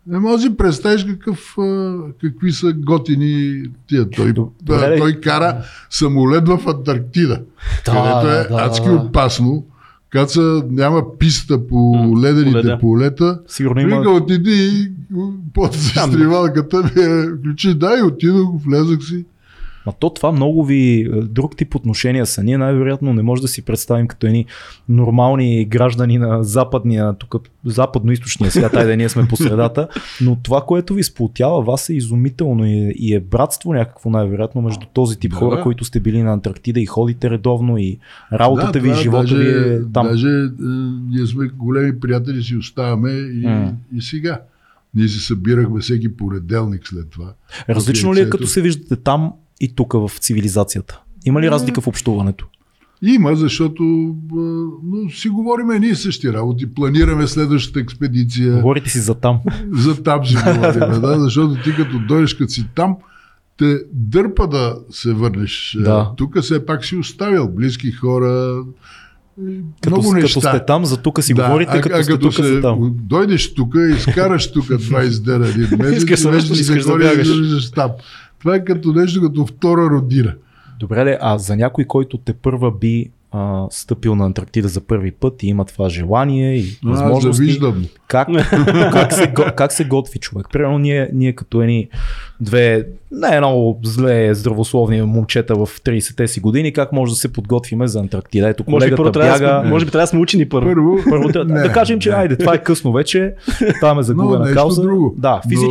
Не може да си представиш какъв, какви са готини тия. Той, Добре. той кара самолет в Антарктида, Да, където е да, да, адски да. опасно. Каца няма писта по М, ледените полета. Сигурно Вика, има. отиди и под изтривалката ми е ключи. Да, и отидох, влезах си. Ма то това много ви е, друг тип отношения са. Ние най-вероятно не може да си представим като едни нормални граждани на западния, тук западно-источния свят, айде ние сме по средата, но това, което ви сплотява вас е изумително и е, и е братство някакво най-вероятно между този тип Да, хора, да. които сте били на Антарктида и ходите редовно и работата ви, това живота даже, ви е там. Даже е, ние сме големи приятели, си оставаме и, М. и сега. Ние се събирахме всеки понеделник след това. Различно ли е като се виждате там и тук в цивилизацията? Има ли разлика в общуването? Има, защото но си говорим ние и същи работи. Планираме следващата експедиция. Говорите си за там. За там си <laughs> говорим, да, защото ти като дойдеш, като си там, те дърпа да се върнеш. Да. Тук все пак си оставил близки хора, Като, много като неща. сте там, за тук си Да, говорите, а, като а, сте като тук се, там. Дойдеш тук и изкараш тук <laughs> 20 дена един месец, Искаш и вече искаш да бягаш. там. Това е като нещо като втора родина. Добре, де, а за някой, който те първа би а, стъпил на Антарктида за първи път и има това желание и Но Аз възможности. завиждам. Как, как, се, как се готви човек? Примерно ние, ние като едни две не много зле здравословни момчета в 30-те си години, как може да се подготвиме за Антарктида? Ето Може би, колегата първо трябва да бяга. сме, може би трябва да сме учени първо. Първо, Първо, да, Не, да кажем, че не. айде, това е късно вече, там е загубена кауза. друго. Да, Но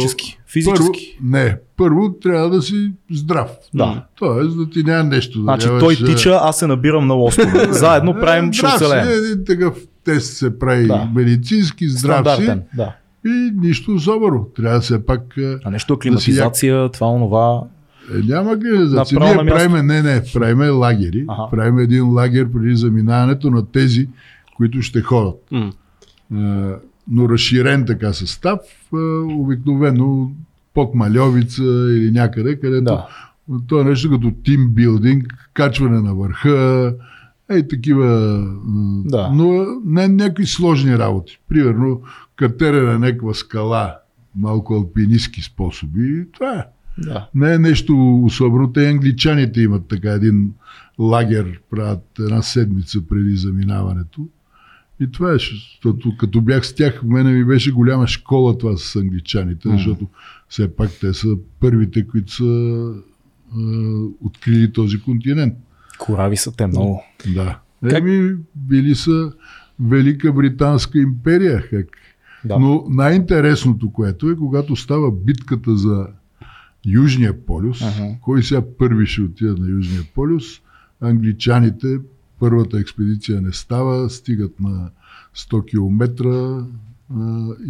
физически. Първо, не, първо трябва да си здрав. Да. Тоест да ти няма нещо да Значи нямаш, той тича, аз се набирам на лостове. <laughs> Заедно правим, си, оцелеем. един такъв тест се прави Да. медицински, здрав си Стандартен, да. и нищо особено. Трябва все пак... а, А нещо Да си климатизация, това, онова. Е, няма климатизация. Направо на Ние място. правиме, не, не, правиме лагери. Ага. Правиме един лагер преди заминаването на тези, които ще ходят. М. Но разширен така състав, обикновено под Малевица или някъде, където Да. то е нещо като тимбилдинг, качване на върха, ей такива, Да. но не някакви сложни работи. Примерно катерене на някаква скала, малко алпинистски способи, това е. Да. Не е нещо особено. Те англичаните имат така един лагер, правят една седмица преди заминаването. И това е, защото като бях с тях, в мене ми беше голяма школа това с англичаните, защото все пак те са първите, които са е, открили този континент. Корави са те много. Да. Как- Еми, били са Велика Британска империя. Как? Да. Но най-интересното, което е, когато става битката за Южния полюс, Ага. кой сега първи ще отиде на Южния полюс, англичаните, първата експедиция не става, стигат на 100 км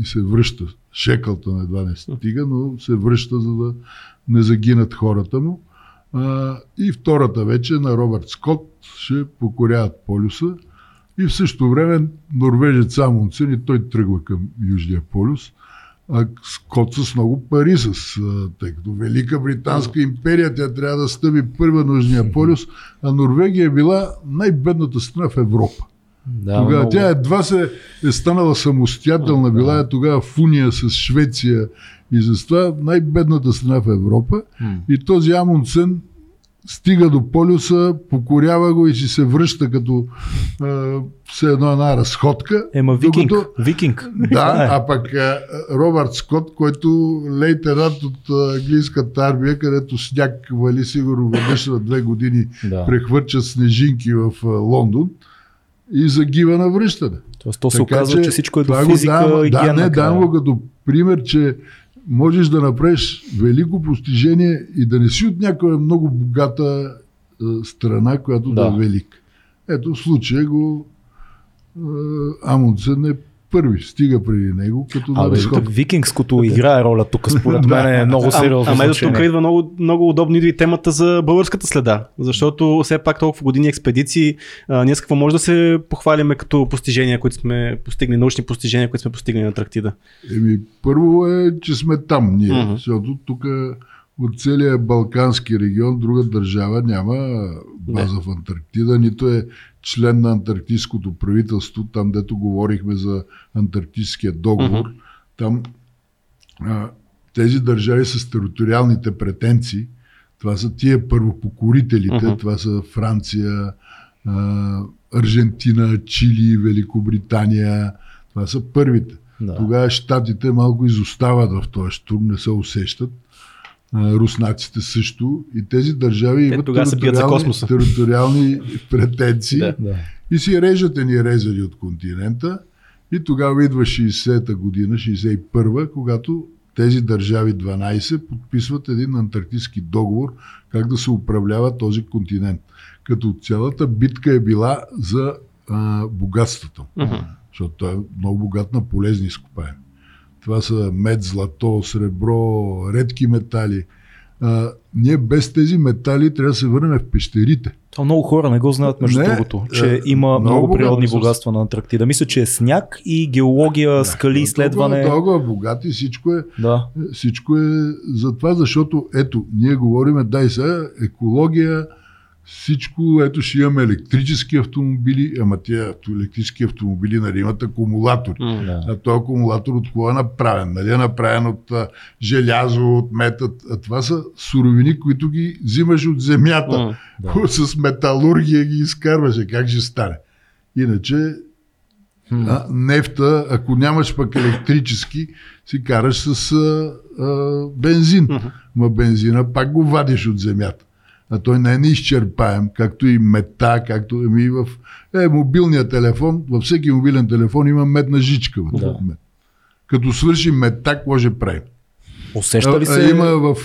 и се връща. Шекълта едва не стига, но се връща, за да не загинат хората му. А, и втората вече на Робърт Скот ще покоряват полюса. И в същото време норвежец Амундсен и той тръгва към Южния полюс. А Скот с много пари, с, тъй като Велика Британска империя, тя трябва да стъби първа на Южния полюс, а Норвегия е била най-бедната страна в Европа. Да, Тогава много. тя едва се е станала самостоятелна, била е тогава в уния с Швеция и затова най-бедната страна в Европа. М. И този Амундсен стига до полюса, покорява го и си се връща като а, все едно една разходка. Ема викинг. Докато- Викинг. да, <laughs> а пък а, Робърт Скот, който лейтенант от английската армия, където сняг вали сигурно веднъж на две години, Да. прехвърча снежинки в а, Лондон и загива на връщане. Тоест, то се Така оказва, че, всичко е до това го физика давам- и Да, не, давам го като пример, че можеш да направиш велико постижение и да не си от някоя много богата е, страна, която да. Да. е велик. Ето в случая го е, Амундсен е първи, стига преди него, като на Абе, разход. викингското играе роля тук, според мен е много сериозно. А, ама ето тук идва много, много удобно идва и темата за българската следа, защото все пак толкова години експедиции, а, ние с какво може да се похвалиме като постижения, които сме постигнали, научни постижения, които сме постигнали на Антарктида. Еми, първо е, че сме там ние, Мгм. защото тук от целия Балкански регион друга държава няма база в Антарктида, нито е член на антарктическото правителство, там дето говорихме за антарктическия договор. Мгм. Там а, тези държави с териториалните претенции, това са тия първопокорителите, Мгм. това са Франция, а, Аржентина, Чили, Великобритания, това са първите. Да. Тогава щатите малко изостават в този штурм, не се усещат. Руснаците също. И тези държави Те имат териториални- териториални <laughs> претенции Да. Да. и си режат ни резали от континента. И тогава идва 60-та година, 61-та, когато тези държави 12 подписват един антарктически договор как да се управлява този континент. Като цялата битка е била за а, богатството. Мгм. Защото той е много богат на полезни изкопаеми. Това са мед, злато, сребро, редки метали. А, ние без тези метали трябва да се върнем в пещерите. То много хора не го знаят, между Не, другото, че е, има много много, природни богатства на Антарктида. Мисля, че е сняг и геология, скали, изследване. Толкова, толкова богат и всичко е, Да. всичко е за това, защото ето, ние говориме, дай сега, екология, всичко, ето ще имаме електрически автомобили, ама тия електрически автомобили нали, имат акумулатори. М. Да. А този акумулатор от кога е направен? Нали е направен от а, желязо, от метът. А това са суровини, които ги взимаш от земята. М. Да. С металургия ги изкарваше. Как ще стане? Иначе а, нефта, ако нямаш пък електрически, си караш с а, а, бензин. Ма бензина пак го вадиш от земята. А той не е неизчерпаем, както и мета, както и в е, мобилния телефон. Във всеки мобилен телефон има медна жичка. Да. Мед. Като свърши мета, какво ще правим? Усеща ли се? а, има в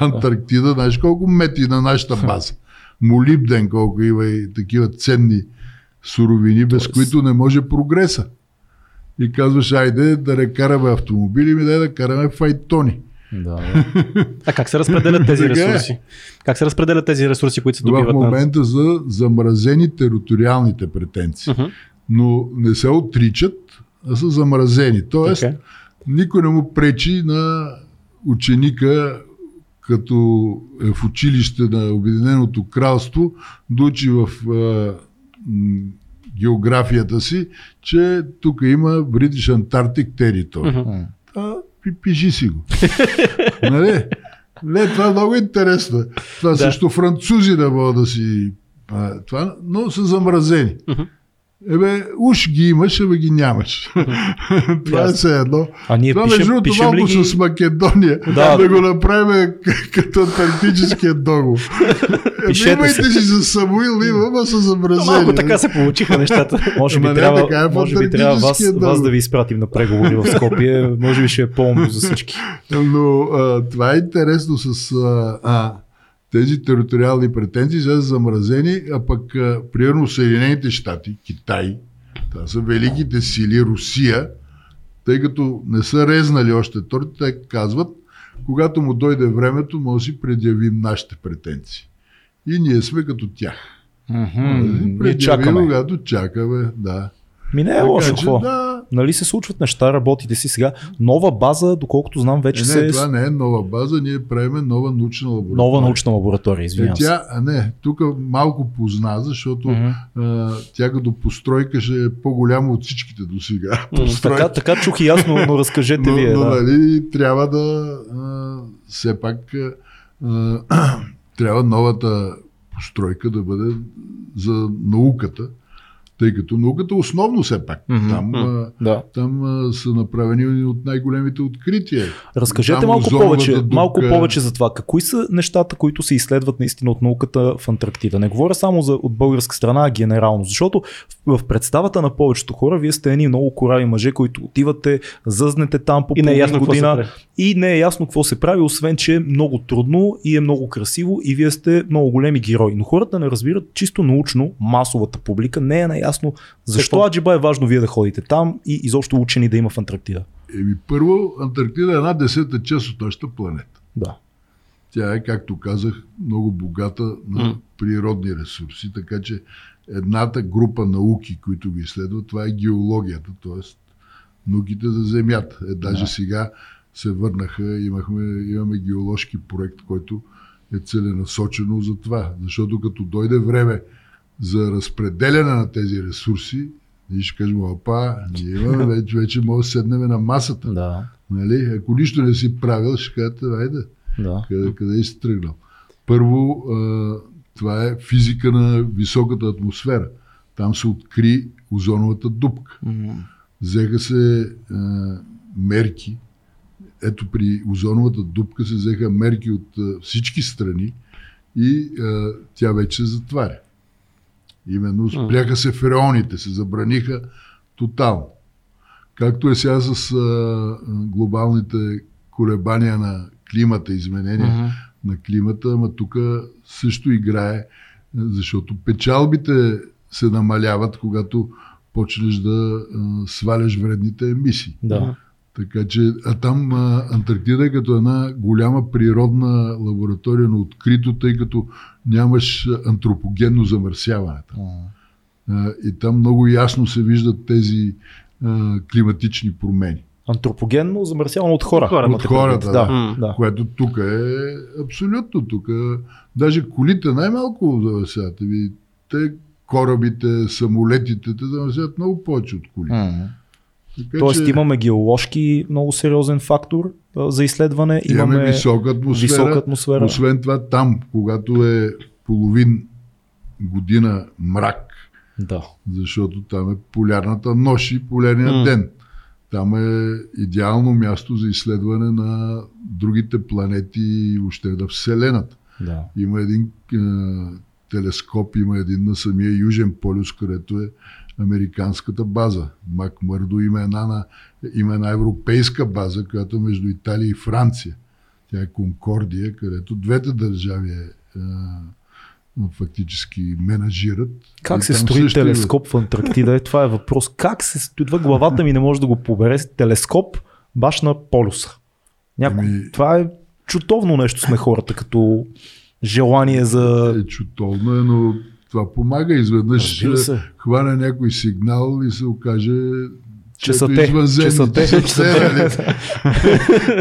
Антарктида, знаеш колко мети на нашата база. Молибден колко има и такива ценни суровини, без Тоест- които не може прогреса. И казваш, айде да не караме автомобили, ми дай да караме файтони. Да, да. <laughs> А как се разпределят тези е. ресурси? Как се разпределят тези ресурси, които се В добиват? на- момента за замразени териториалните претенции. Но не се отричат, а са замразени. Тоест, Така. никой не му пречи на ученика, като е в училище на Обединеното кралство, да учи в м, географията си, че тук има British Antarctic Territory. М. Пиши си го. <laughs> нали? Не, това е много интересно. Това Да. също французи не могат да си... Това, но са замразени. Мгм. Ебе, уж ги имаш, ебе ги нямаш. <laughs> това е все едно. А ние Това пишем, между другото пишем малко ги... с Македония, Да. да, го направим <laughs> като антарктическия договор. <laughs> Имайте си за Самуил, има, ама са замразени. Малко така се получиха нещата. Може би, трябва, така е може би трябва вас, вас да ви изпратим на преговори в Скопие. Може би ще е по-умно за всички. Но а, това е интересно с а, а, тези териториални претенции са замразени, а пък а, примерно Съединените щати, Китай, това са великите сили, Русия, тъй като не са резнали още торти, те казват, когато му дойде времето, може да си предявим нашите претенции. И ние сме като тях. Мгм, Предявим, Ние чакаме. когато чакаме, да. Ми не е Така лошо, че, какво? да, Нали се случват неща, работите си сега. Нова база, доколкото знам, вече е, се... не, това не е нова база, ние правиме нова научна лаборатория. Нова научна лаборатория, извинявам се. тя, а не, тук малко позна, защото Мгм. а, тя като постройка ще е по-голяма от всичките до сега. Така, така чух и ясно, но разкажете <laughs> но, вие. но да. нали, трябва да а, все пак а, <clears throat> трябва новата постройка да бъде за науката, тъй като науката основно все пак. Мгм. Там, а, Да. там а, са направени от най-големите открития. Разкажете Там малко повече, дупка- малко повече за това. Какви са нещата, които се изследват наистина от науката в Антарктида? Не говоря само за, от българска страна, а генерално. Защото в, в представата на повечето хора, вие сте едни много корави мъже, които отивате, зъзнете там по И не е ясно година прави. и не е ясно какво се прави, освен че е много трудно и е много красиво и вие сте много големи герои. Но хората не разбират чисто научно, масовата публика не е наясно защо Защо? Аджиба е важно вие да ходите там и изобщо учени да има в Антарктида. Еми, първо, Антарктида е една десета част от нашата планета. Да. Тя е, както казах, много богата на природни ресурси, така че едната група науки, които ги изследват, това е геологията, т.е. науките за Земята. Е, даже Да. сега се върнаха, имахме, имаме геоложки проект, който е целенасочено за това. Защото като дойде време за разпределяне на тези ресурси, ние ще кажем, опа, ние имаме, вече, вече може да седнем на масата. Да. Нали? Ако нищо не си правил, ще кажете, айде, Да. къде, къде си тръгнал? Първо, а, това е физика на високата атмосфера. Там се откри озоновата дупка. Взеха се а, мерки. Ето при озоновата дупка се взеха мерки от а, всички страни и а, тя вече се затваря. Именно спряха се фреоните, се забраниха тотално. Както е сега с а, глобалните колебания на климата, изменения Мгм. на климата, ама тук също играе, защото печалбите се намаляват, когато почнеш да а, сваляш вредните емисии. Да. Така че, а там а, Антарктида е като една голяма природна лаборатория на открито, тъй като нямаш антропогенно замърсяване. Там. А, и там много ясно се виждат тези а, климатични промени. Антропогенно замърсявано от хора. От хора. От хората, да. да. да. Което тук е абсолютно тук. Даже колите най-малко замърсяват. Ами, те корабите, самолетите, те замърсяват много повече от коли. М. Така, Тоест че имаме геоложки много сериозен фактор а, за изследване. имаме, Имаме висока атмосфера. висока атмосфера. Освен това, там, когато е половин година мрак, Да. защото там е полярната нощ и полярния М. ден. Там е идеално място за изследване на другите планети и въобще на Вселената. да. Има един е, телескоп, има един на самия Южен полюс, където е американската база. Мак Мърдо има една, на, има една европейска база, която е между Италия и Франция. Тя е Конкордия, където двете държави е, е, фактически менажират. Как се строи също телескоп в Антарктида? Е, това е въпрос. Как се строи? Главата ми не може да го побере. Телескоп баш на полюса. Няко... Ами- Това е чутовно нещо сме хората, като желание за... Е, чутовно е, но това помага. Изведнъж се. хване някой сигнал и се окаже Че са ето те, че са те, <laughs> че са те,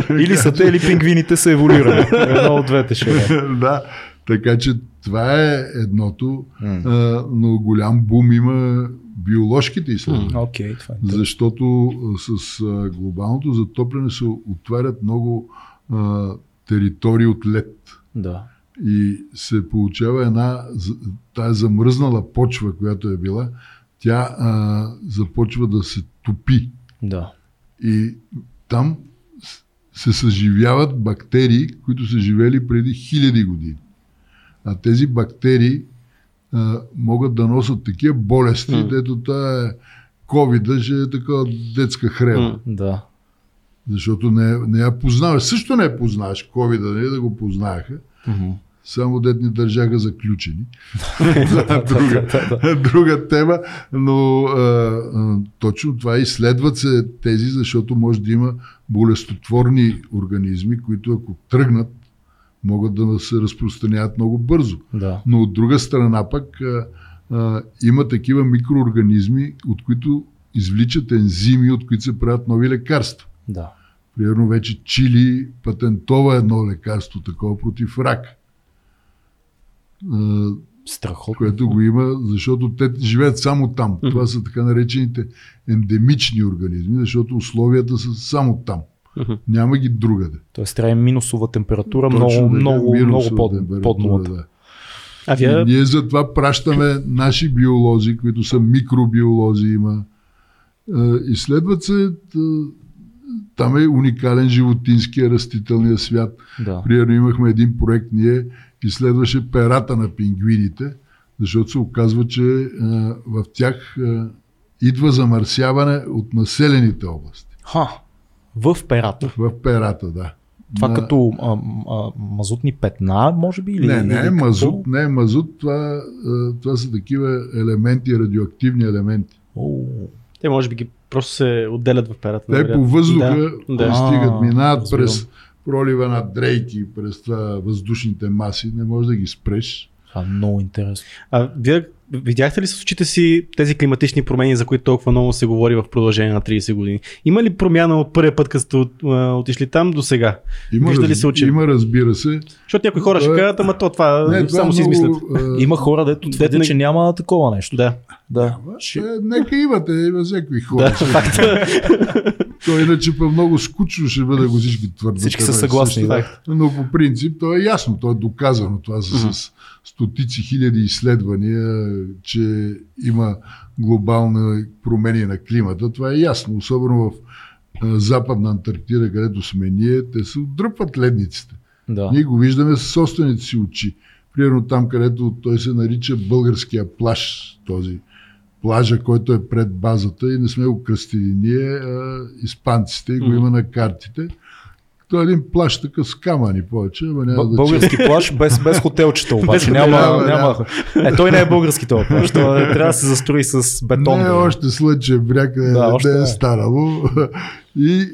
нали? <laughs> или са те, или пингвините са еволюирали. Едно от двете ще е. <laughs> да, така че това е едното, а, но голям бум има биоложките изследвания. Това е. Защото а, с а, глобалното затопляне се отварят много а, територии от лед. Да. И се получава една, тая замръзнала почва, която е била, тя а, започва да се топи. Да. И там се съживяват бактерии, които са живели преди хиляди години. А тези бактерии а, могат да носят такива болести, М. дето тая COVID ще е такава детска хрена. Да. Защото не, не я познаваш. Също не я познаваш COVID, нали, да го познаеха. Мгм. Само дет ни държаха заключени. <laughs> Друга, друга тема, но а, а, точно това изследват се тези, защото може да има болестотворни организми, които ако тръгнат, могат да се разпространяват много бързо. Да. Но от друга страна пък а, а, има такива микроорганизми, от които извличат ензими, от които се правят нови лекарства. Да. Примерно вече Чили патентова едно лекарство такова против рак. Страхотно. което го има, защото те живеят само там. Това са така наречените ендемични организми, защото условията са само там. Мгм. Няма ги другаде. Тоест трябва минусова температура, Точно много, така, много, много под, нулата. да. А вие И ние затова пращаме наши биолози, които са микробиолози има. Изследват се, там е уникален животинския растителния свят. Да. Примерно имахме един проект, ние изследваше перата на пингвините, защото се оказва, че а, в тях а, идва замърсяване от населените области. Ха. В перата. В перата, да. Това На- като а, а, мазутни петна, може би? Или, Не, не е или мазут, не е мазут, това, а, това са такива елементи, радиоактивни елементи. О, те може би ги просто се отделят в перата. Те по въздуха Да, А, минават през пролива на дрейки, през това въздушните маси, не можеш да ги спреш. това е много интересно. А вие видяхте ли с очите си тези климатични промени, за които толкова много се говори в продължение на 30 години? Има ли промяна от първия път, като сте от- а, отишли там до сега? Има, Виждали раз- се очи? има разбира се. Защото някои хора ще Това е- кажат, ама то това Не, това само е си измислят. много, а, <laughs> Има хора, дето твърдят, не- че няма такова нещо. Да. Да. Е, нека имате, има всякакви хора. Да, факт. <laughs> То иначе по много скучно ще бъде, ако всички твърдят. Всички са и съгласни, също. да. Но по принцип то е ясно, то е доказано. Това са с стотици хиляди изследвания, че има глобални промени на климата. Това е ясно, особено в Западна Антарктида, където сме ние, те се отдръпват ледниците. Да. Ние го виждаме със собствените си очи. Примерно там, където той се нарича българския плаж, този плажа, който е пред базата и не сме го кръстили ние, а испанците, и го има на картите. Той е един плаж такъв с камъни повече, ама няма Б- да български плаш без, без хотелчета <laughs> обаче. Няма, хотел, няма. Е, той не е български този плаш. Той трябва да се застрои с бетон. Не е бе. още слънчев бряг, Да, да, още не е е. станало. И е,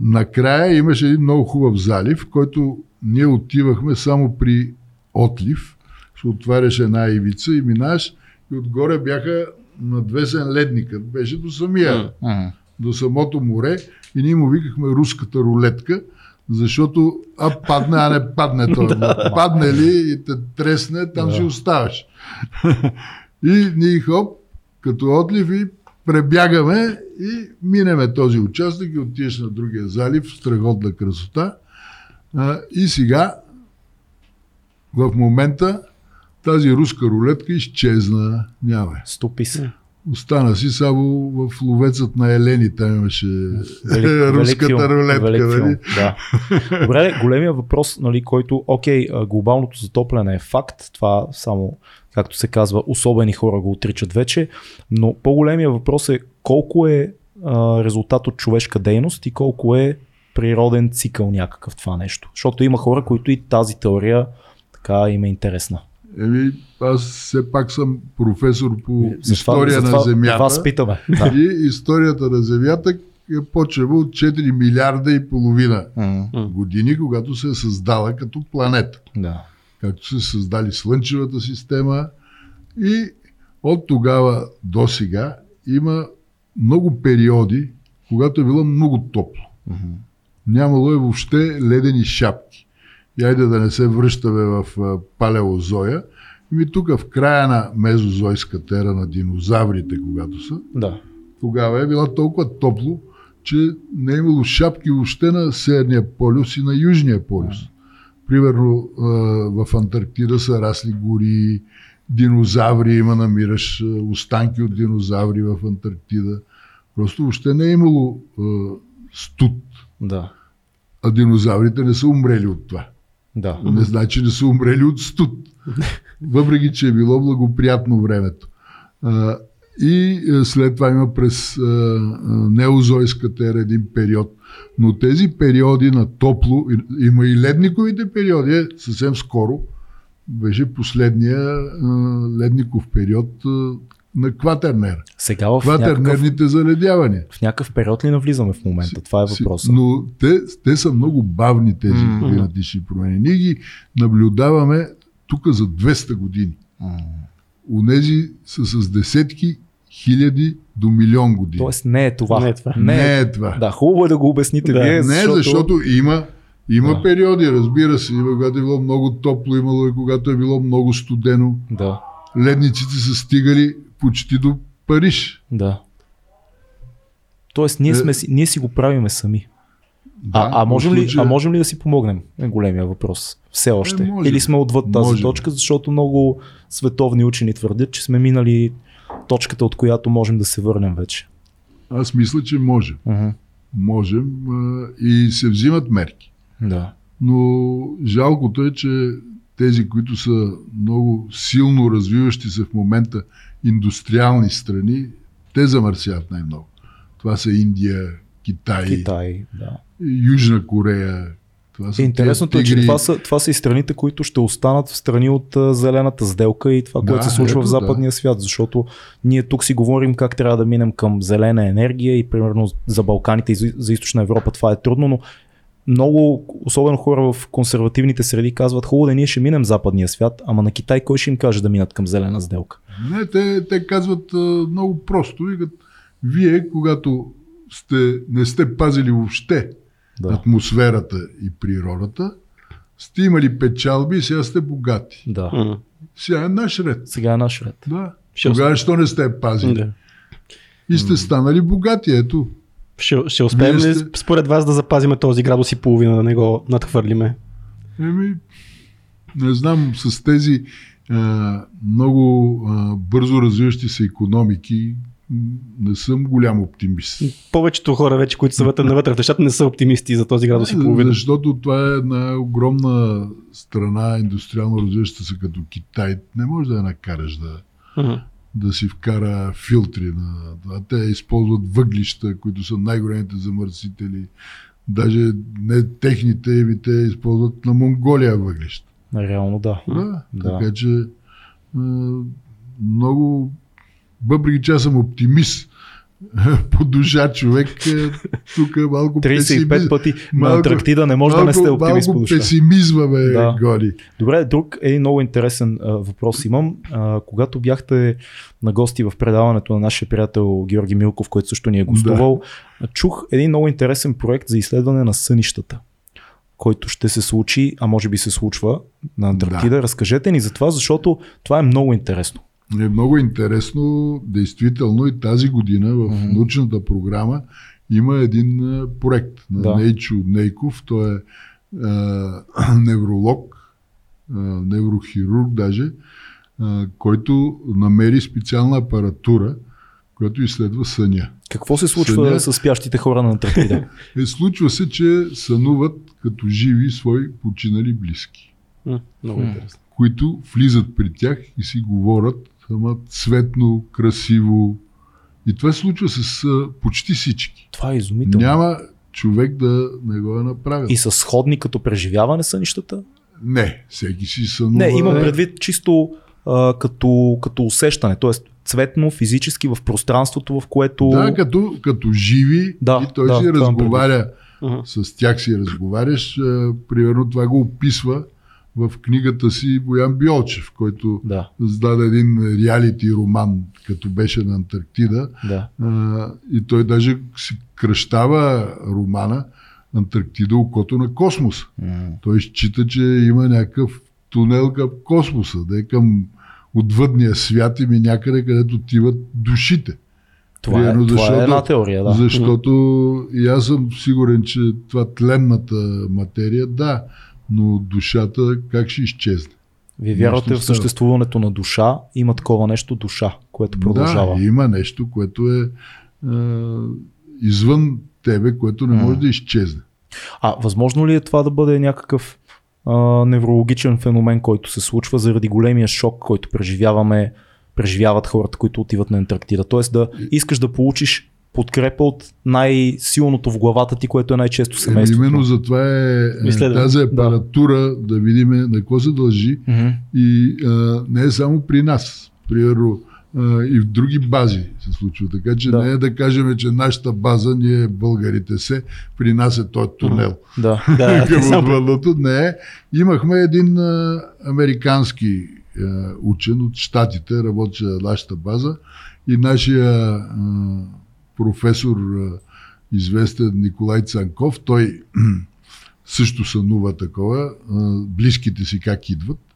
накрая имаше един много хубав залив, в който ние отивахме само при отлив, се отваряше една ивица и минаш и отгоре бяха надвесен ледникът. Беше до самия М. до самото море и ние му викахме руската рулетка, защото а падне, а не падне той. <laughs> падне ли и те тресне, там си оставаш. и ние хоп, като отлив и пребягаме и минеме този участък и отиваш на другия залив, страхотна красота. А, и сега, в момента, тази руска рулетка изчезна. Няма. Стопи се. Остана си само в ловецът на Елени. Там имаше Велик- <laughs> руската велик филм, рулетка. велик нали? филм, Да. Добре, големия въпрос, нали, който, окей, глобалното затопляне е факт, това само, както се казва, особени хора го отричат вече, но по-големия въпрос е колко е а, резултат от човешка дейност и колко е природен цикъл някакъв това нещо. Защото има хора, които и тази теория така им е интересна. Еми, аз все пак съм професор по Затова- история на затова Земята. Вас питаме. И историята на Земята е почва от 4 милиарда и половина години, когато се е създала като планета. да. Както се създали Слънчевата система и от тогава до сега има много периоди, когато е било много топло. Нямало е въобще ледени шапки. И айде да не се връщаме в палеозоя. Ми тук в края на мезозойската ера на динозаврите, когато са, Да. тогава е било толкова топло, че не е имало шапки въобще на Северния полюс и на Южния полюс. Примерно в Антарктида са расли гори, динозаври, има намираш останки от динозаври в Антарктида. Просто въобще не е имало студ, Да. а динозаврите не са умрели от това. Да. Не значи не са умрели от студ. Въпреки, че е било благоприятно времето. А, и а, след това има през а, а, неозойската ера един период. Но тези периоди на топло, има и ледниковите периоди, е, съвсем скоро беше последния а, ледников период а, на кватернер. Сега в някакъв, Кватернерните заледявания. в някакъв период ли навлизаме в момента? Това е въпросът. Но те, те са много бавни тези Мгм. климатични промени. Ние ги наблюдаваме тук за 200 години. М. Унези са с десетки хиляди до милион години. Тоест не е това. Не е това. Не, не е това. Да, хубаво е да го обясните Да. вие, Не, защото... защото има, има Да. периоди, разбира се. Има когато е било много топло, имало и когато е било много студено. Да, Ледниците са стигали почти до Париж. да. Тоест ние, Е, сме, ние си го правиме сами. Да, а, а, можем ли, а можем ли да си помогнем? Е големия въпрос. Все още. можем. Или сме отвъд тази Можем. точка, защото много световни учени твърдят, че сме минали точката, от която можем да се върнем вече. Аз мисля, че можем. Мгм. Можем а, и се взимат мерки. Да. Но жалкото е, че тези, които са много силно развиващи се в момента индустриални страни, те замърсяват най-много. Това са Индия, Китай, Китай, да. Южна Корея. Това са Интересното е, че това са, това са и страните, които ще останат в страни от а, зелената сделка и това, Да, което се случва в ето, западния свят, защото ние тук си говорим как трябва да минем към зелена енергия и примерно за Балканите и за, за източна Европа това е трудно, но много, особено хора в консервативните среди казват, хубаво да ние ще минем западния свят, ама на Китай кой ще им каже да минат към зелена сделка? Не, те, те казват а, много просто. Викат, вие, когато сте, не сте пазили въобще Да, атмосферата и природата, сте имали печалби и сега сте богати. да. Сега е наш ред. Сега е наш ред. Да. Тогава защо не сте пазили? да. И сте станали богати. Ето. Ще, ще успеем ли сте- според вас да запазиме този градус и половина, да не го надхвърлиме? Еми, не знам, с тези а, много а, бързо развиващи се економики не съм голям оптимист. Повечето хора вече, които са вътре, навътре в нещата, не са оптимисти за този градус и половина. Защото това е една огромна страна, индустриално развиваща се като Китай. Не може да я накараш да, Мгм. Да си вкара филтри на това. Те използват въглища, които са най-големите замърсители. Даже не техните, ами те използват на Монголия въглища. Реално да. Да, Да. така че а, много, въпреки че аз съм оптимист, <laughs> по душа човек, е, тук е малко 35 песимизъм. пъти на малко- Антарктида не може да не сте оптимист малко песимизма ме Да. гони. Добре, друг един много интересен а, въпрос имам. А, когато бяхте на гости в предаването на нашия приятел Георги Милков, който също ни е гостувал, чух един много интересен проект за изследване на сънищата, който ще се случи, а може би се случва на Антарктида. Разкажете ни за това, защото това е много интересно. Е много интересно. Действително и тази година в Мгм. научната програма има един а, проект на Да. Нейчо Нейков. Той е а, <clears throat> невролог, а, неврохирург даже, а, който намери специална апаратура, която изследва съня. Какво се случва Съня- с спящите хора на Антарктида? <laughs> Е, случва се, че сънуват като живи свои починали близки, М, Много интересно. които влизат при тях и си говорят, ама цветно, красиво. И това се случва с а, почти всички. това е изумително. Няма човек да не го е направил. И с сходни като преживяване сънищата? Не, всеки си сънува. Не, имам предвид чисто а, като, като усещане, т.е. цветно, физически в пространството, в което... Да, като, като живи Да, и той да, си разговаря, с тях си разговаряш. А, примерно това го описва в книгата си Боян Биолчев, който Да, създаде един реалити роман, като беше на Антарктида. да. А, и той даже си кръщава романа Антарктида окото на космоса. Той счита, че има някакъв тунел към космоса, да е към отвъдния свят и ми някъде, където отиват душите. Това, е, Примерно, това е една теория, да. Защото и аз съм сигурен, че това тленната материя, да, но душата как ще изчезне? Вие вярвате в съществуването на душа, има такова нещо душа, което продължава. Да, има нещо, което е, е извън тебе, което не може М. да изчезне. А възможно ли е това да бъде някакъв а, неврологичен феномен, който се случва заради големия шок, който преживяваме, преживяват хората, които отиват на Антарктида? Тоест да искаш да получиш подкрепа от най-силното в главата ти, което е най-често Еми, семейството. именно затова е, е Изследване. тази апаратура, да. видим на какво се дължи Мгм. и а, не е само при нас. Примерно и в други бази се случва. Така че Да. не е да кажем, че нашата база, ние българите се, при нас е този тунел. <laughs> Да. Да, към. Не е. Имахме един а, американски а, учен от Штатите, работеше на нашата база и нашия а, професор, известен Николай Цанков, той <clears throat> също сънува такова, близките си как идват.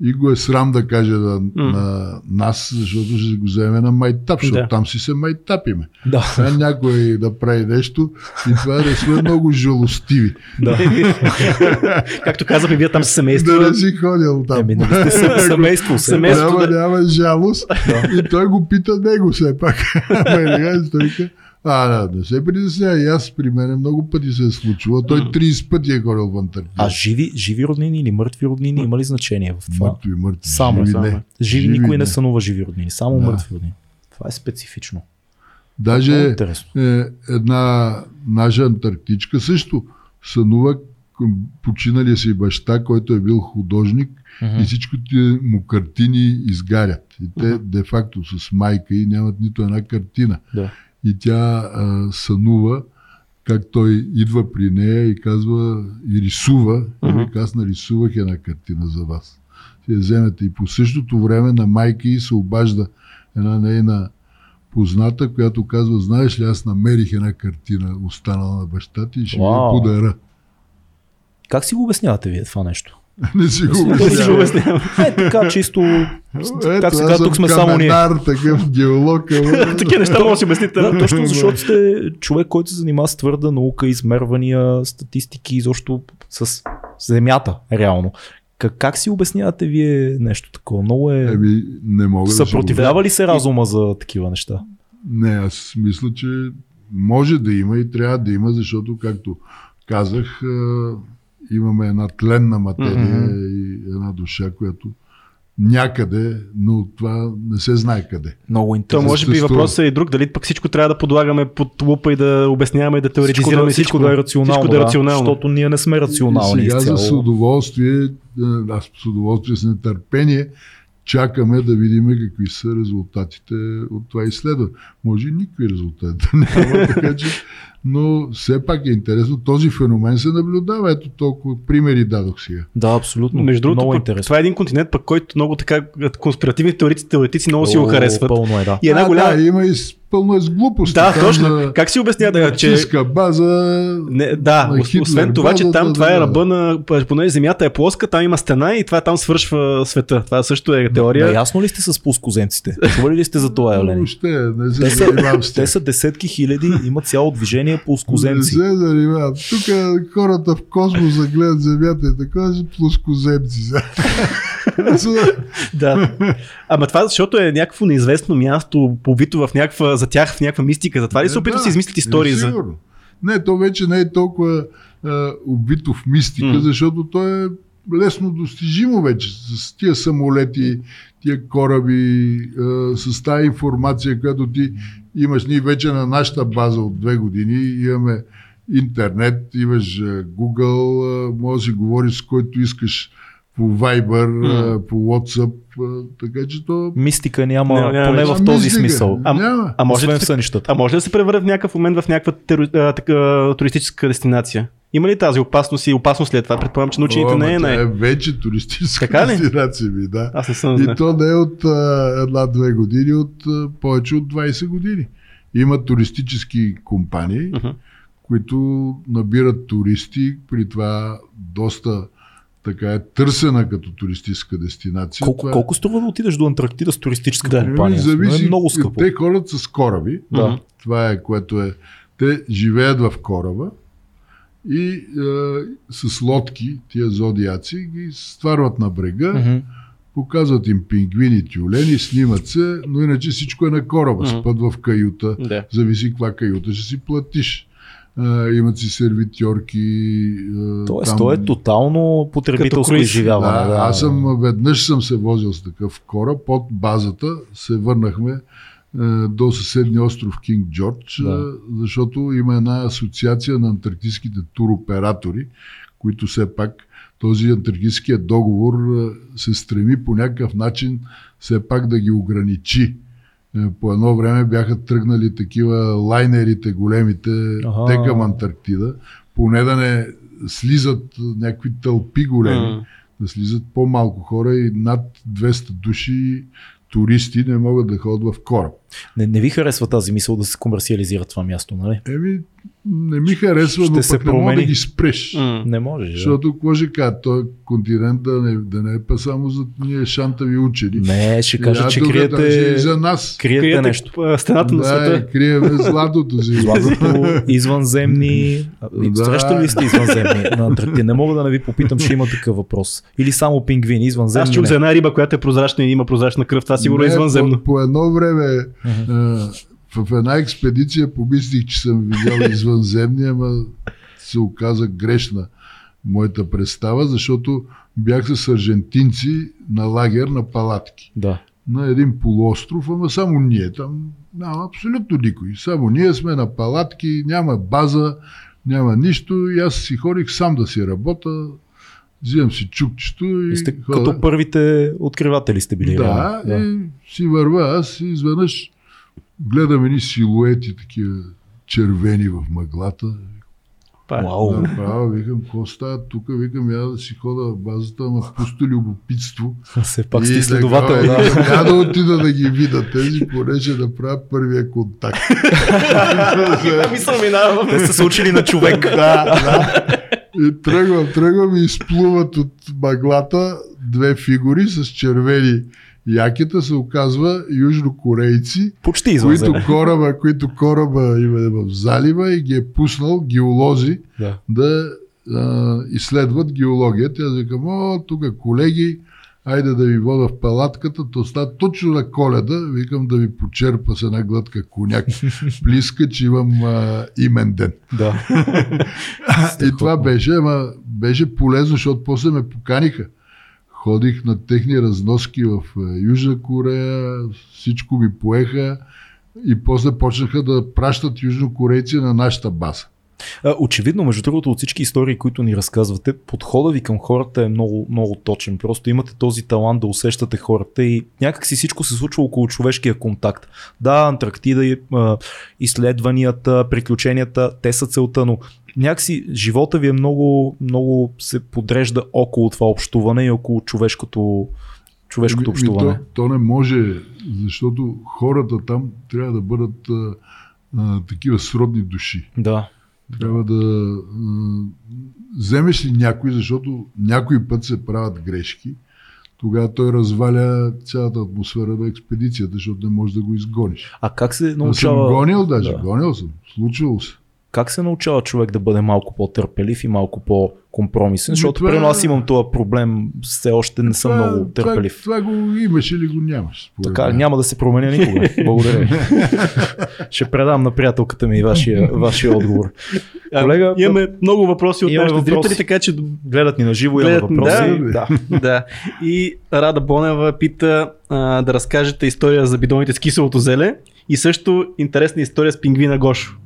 И го е срам да каже на, на нас, защото ще го вземе на майтап, защото Да. там си се майтапиме. Да. А някой да прави нещо и това да сме много жалостиви. да. <laughs> Както казахме, вие там с семейство. Да не си ходил там. Еми, нали сте се- семейство. Семейство. няма, да- няма жалост. И той го пита него все пак. Ама и така, той а, да, не се притеснява. И аз при мен много пъти се е случило. Той 30 пъти е ходил в Антарктида. А живи, живи роднини или мъртви роднини има ли значение в това? Мъртви, мъртви. Само, живи, само. не. Живи, никой не не. сънува живи роднини, само Да. мъртви роднини. Това е специфично. Даже интересно. е, една наша антарктичка също сънува починалия си баща, който е бил художник Мгм. и всичките му картини изгарят. И те де-факто с майка и нямат нито една картина. Да. И тя а, сънува как той идва при нея и казва и рисува. И Мгм. вика, аз нарисувах една картина за вас. Я вземете. И по същото време на майка й се обажда една нейна позната, която казва, знаеш ли, аз намерих една картина, останала на баща ти и ще Вау. подаря. Как си го обяснявате вие това нещо? <laughs> Не си го Да обяснявам. Е, така чисто. Ето, как сега тук сме само ние. каменар, такъв геолог. ама- <laughs> Такива неща може да си обясните. Да, точно защото сте човек, който се занимава с твърда наука, измервания, статистики, изобщо с земята, реално. Как, как си обяснявате вие нещо такова? Много е... Еми, не мога да Съпротивлява ли се разума за такива неща? Не, аз мисля, че може да има и трябва да има, защото, както казах, имаме една тленна материя Мгм. и една душа, която някъде, но това не се знае къде. Много То интересно. може би въпросът е и друг. Дали пък всичко трябва да подлагаме под лупа и да обясняваме и да теоретизираме всичко, всичко да е рационално, Всичко да е рационално. защото ние не сме рационални и сега изцяло. с удоволствие, а, аз с удоволствие, с нетърпение, чакаме да видим какви са резултатите от това изследване. Може и никакви резултати да няма, <laughs> така че, но все пак е интересно. Този феномен се наблюдава. Ето толкова примери дадох сега. Да, абсолютно. Между другото, много интересно. това е един континент, пък който много така конспиративни теоретици, теоретици много си го О, харесват. Пълно е, да. И една а, голяма. да, има и с- пълно е с глупости. Да, точно. на Как си обясня да, че... база. Не, да, на ос- Хитлер освен това, че там да, това е да. ръба на, понеже земята е плоска, там има стена и това там свършва света. Това също е теория. Наясно ли сте с плоскоземците? Чували ли сте за това <laughs> явление? Не Те се са, те са десетки хиляди, има цяло движение Не плоскоземци. се занимавам. Тук хората в космоса гледат Земята и така, са плоскоземци. <laughs> Да. Ама това защото е някакво неизвестно място, побито в някаква, за тях в някаква мистика. Затова ли се Е, опитват да да, си измислят истории е, за... Не, то вече не е толкова а, убито в мистика, М. защото то е лесно достижимо вече с тия самолети, тия кораби, а, с тази информация, която ти имаш. Ние вече на нашата база от две години имаме интернет, имаш а, Google, а, може да си говориш с който искаш по Viber, а, по WhatsApp, така че то... Мистика няма, Не, няма поне в този Мистика. смисъл. А- Няма. А може, да в се, сънищата. а може да се превърне в някакъв момент в някаква теру, а, така, туристическа дестинация? Има ли тази опасност и опасност след това? Предполагам, че на учените О, не е най... е вече туристическа Така дестинация ми, да. Аз не съм И то не е от една-две години, от а, повече от 20 години. Има туристически компании, Мгм. които набират туристи, при това доста така е търсена като туристическа дестинация. Колко, Това е- колко струва да отидеш до Антарктида с туристическа Да. компания? Ами, зависи. е много скъпо. Те ходят с кораби. Да. Това е което е. Те живеят в кораба и е, с лодки, тия зодиаци, ги стварват на брега, показват им пингвини, тюлени, снимат се, но иначе всичко е на кораба. Спът в каюта, зависи каква каюта ще си платиш. А, имат си сервитьорки. а, Тоест, там- то е тотално потребителско изживяване. да, Да, аз съм веднъж съм се возил с такъв кораб под базата, се върнахме до съседния остров Кинг Джордж, Да. е, защото има една асоциация на антарктическите туроператори, които все пак този антарктическия договор е, се стреми по някакъв начин все пак да ги ограничи. Е, По едно време бяха тръгнали такива лайнерите, големите, Аха. те към Антарктида, поне да не слизат някакви тълпи големи, М. да слизат по-малко хора и над 200 души туристи не могат да ходят в кораб. Не, не ви харесва тази мисъл да се комерциализира това място, нали? Еми, не ми харесва, Ще но се пък не мога промени. да ги спреш. М. Не може. Да. Защото, какво ще кажа, този континент да не, да не е па само за ние шантави учени. Не, ще кажа, че криете, и за нас. криете Криете нещо. а, стената на да, света. и криеме златото си. Златото, <laughs> извънземни. Да. Да. Срещали ли сте извънземни на Антарктида? Не мога да не ви попитам, ще има такъв въпрос. Или само пингвини, извънземни. Аз чух за една риба, която е прозрачна и има прозрачна кръв. Това сигурно е извънземно. По, по едно време Мгм. В една експедиция помислих, че съм видял извънземни, ама се оказа грешна моята представа, защото бях с аржентинци на лагер на палатки. Да. на един полуостров, ама само ние. Там няма абсолютно никой. Само ние сме на палатки, няма база, няма нищо и аз си ходих сам да си работя, взимам си чукчето и, И сте хода. като първите откриватели сте били. Да, реално. и си върва аз и изведнъж гледам едни силуети, такива червени в мъглата. Е. Вау. Направо, викам, какво става тук? Викам, я да си хода в базата, ама пусто любопитство. Все пак сте да изследовател. го- Да. Няма да отида да ги видя тези, понеже да правя първия контакт. Каква мисъл минава? Те сте се учили на човек. <laughs> да, да. И тръгвам, тръгвам и изплуват от мъглата две фигури с червени якета, се оказва южнокорейци, Почти които кораба, които кораба има в залива и ги е пуснал геолози Да. да а, изследват геологията. Аз викам, о, тук колеги, айде да ви вода в палатката, то става точно на коледа, викам да ви почерпа с една глътка коняк, близка, че имам а, имен ден. да. <laughs> И това беше, ама беше полезно, защото после ме поканиха. Ходих на техни разноски в а, Южна Корея, всичко ми поеха и после почнаха да пращат южнокорейци на нашата база. Очевидно, между другото, от всички истории, които ни разказвате, подхода ви към хората е много, много точен. Просто имате този талант да усещате хората и някак си всичко се случва около човешкия контакт. Да, Антарктида, изследванията, приключенията, те са целта, но някакси живота ви е много, много се подрежда около това общуване и около човешкото, човешкото общуване. Ми, то, то не може, защото хората там трябва да бъдат а, а, такива сродни души. Да. Трябва да а, вземеш ли някой, защото някой път се правят грешки, тогава той разваля цялата атмосфера на експедицията, защото не можеш да го изгониш. А как се научава? Аз съм гонил даже, да. гонил съм, случвало се. Как се научава човек да бъде малко по-търпелив и малко по-компромисен? Защото това... при нас имам този проблем, все още не съм това, много търпелив. Това, това го имаш или го нямаш. Така, мен. няма да се променя никога. Благодаря <laughs> Ще предам на приятелката ми вашия, вашия отговор. Колега, имаме много въпроси от нашите зрители, така че гледат ни на живо, имаме въпроси. Да, да. да. И Рада Бонева пита а, да разкажете история за бидоните с киселото зеле и също интересна история с пингвина Гошо.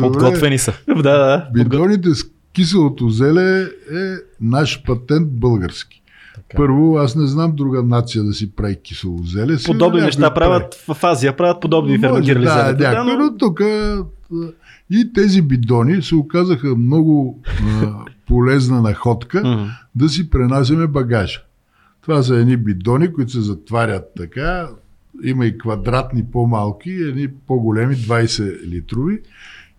Подготвени са. да, да. Бидоните с киселото зеле е наш патент български. Така. Първо, аз не знам друга нация да си прави кисело зеле. Подобни неща правят в Азия, правят подобни ферментирали да, зелета. Да, но тук и тези бидони се оказаха много а, полезна находка да си пренасяме багажа. Това са едни бидони, които се затварят така, има и квадратни по-малки, едни по-големи, 20 литрови.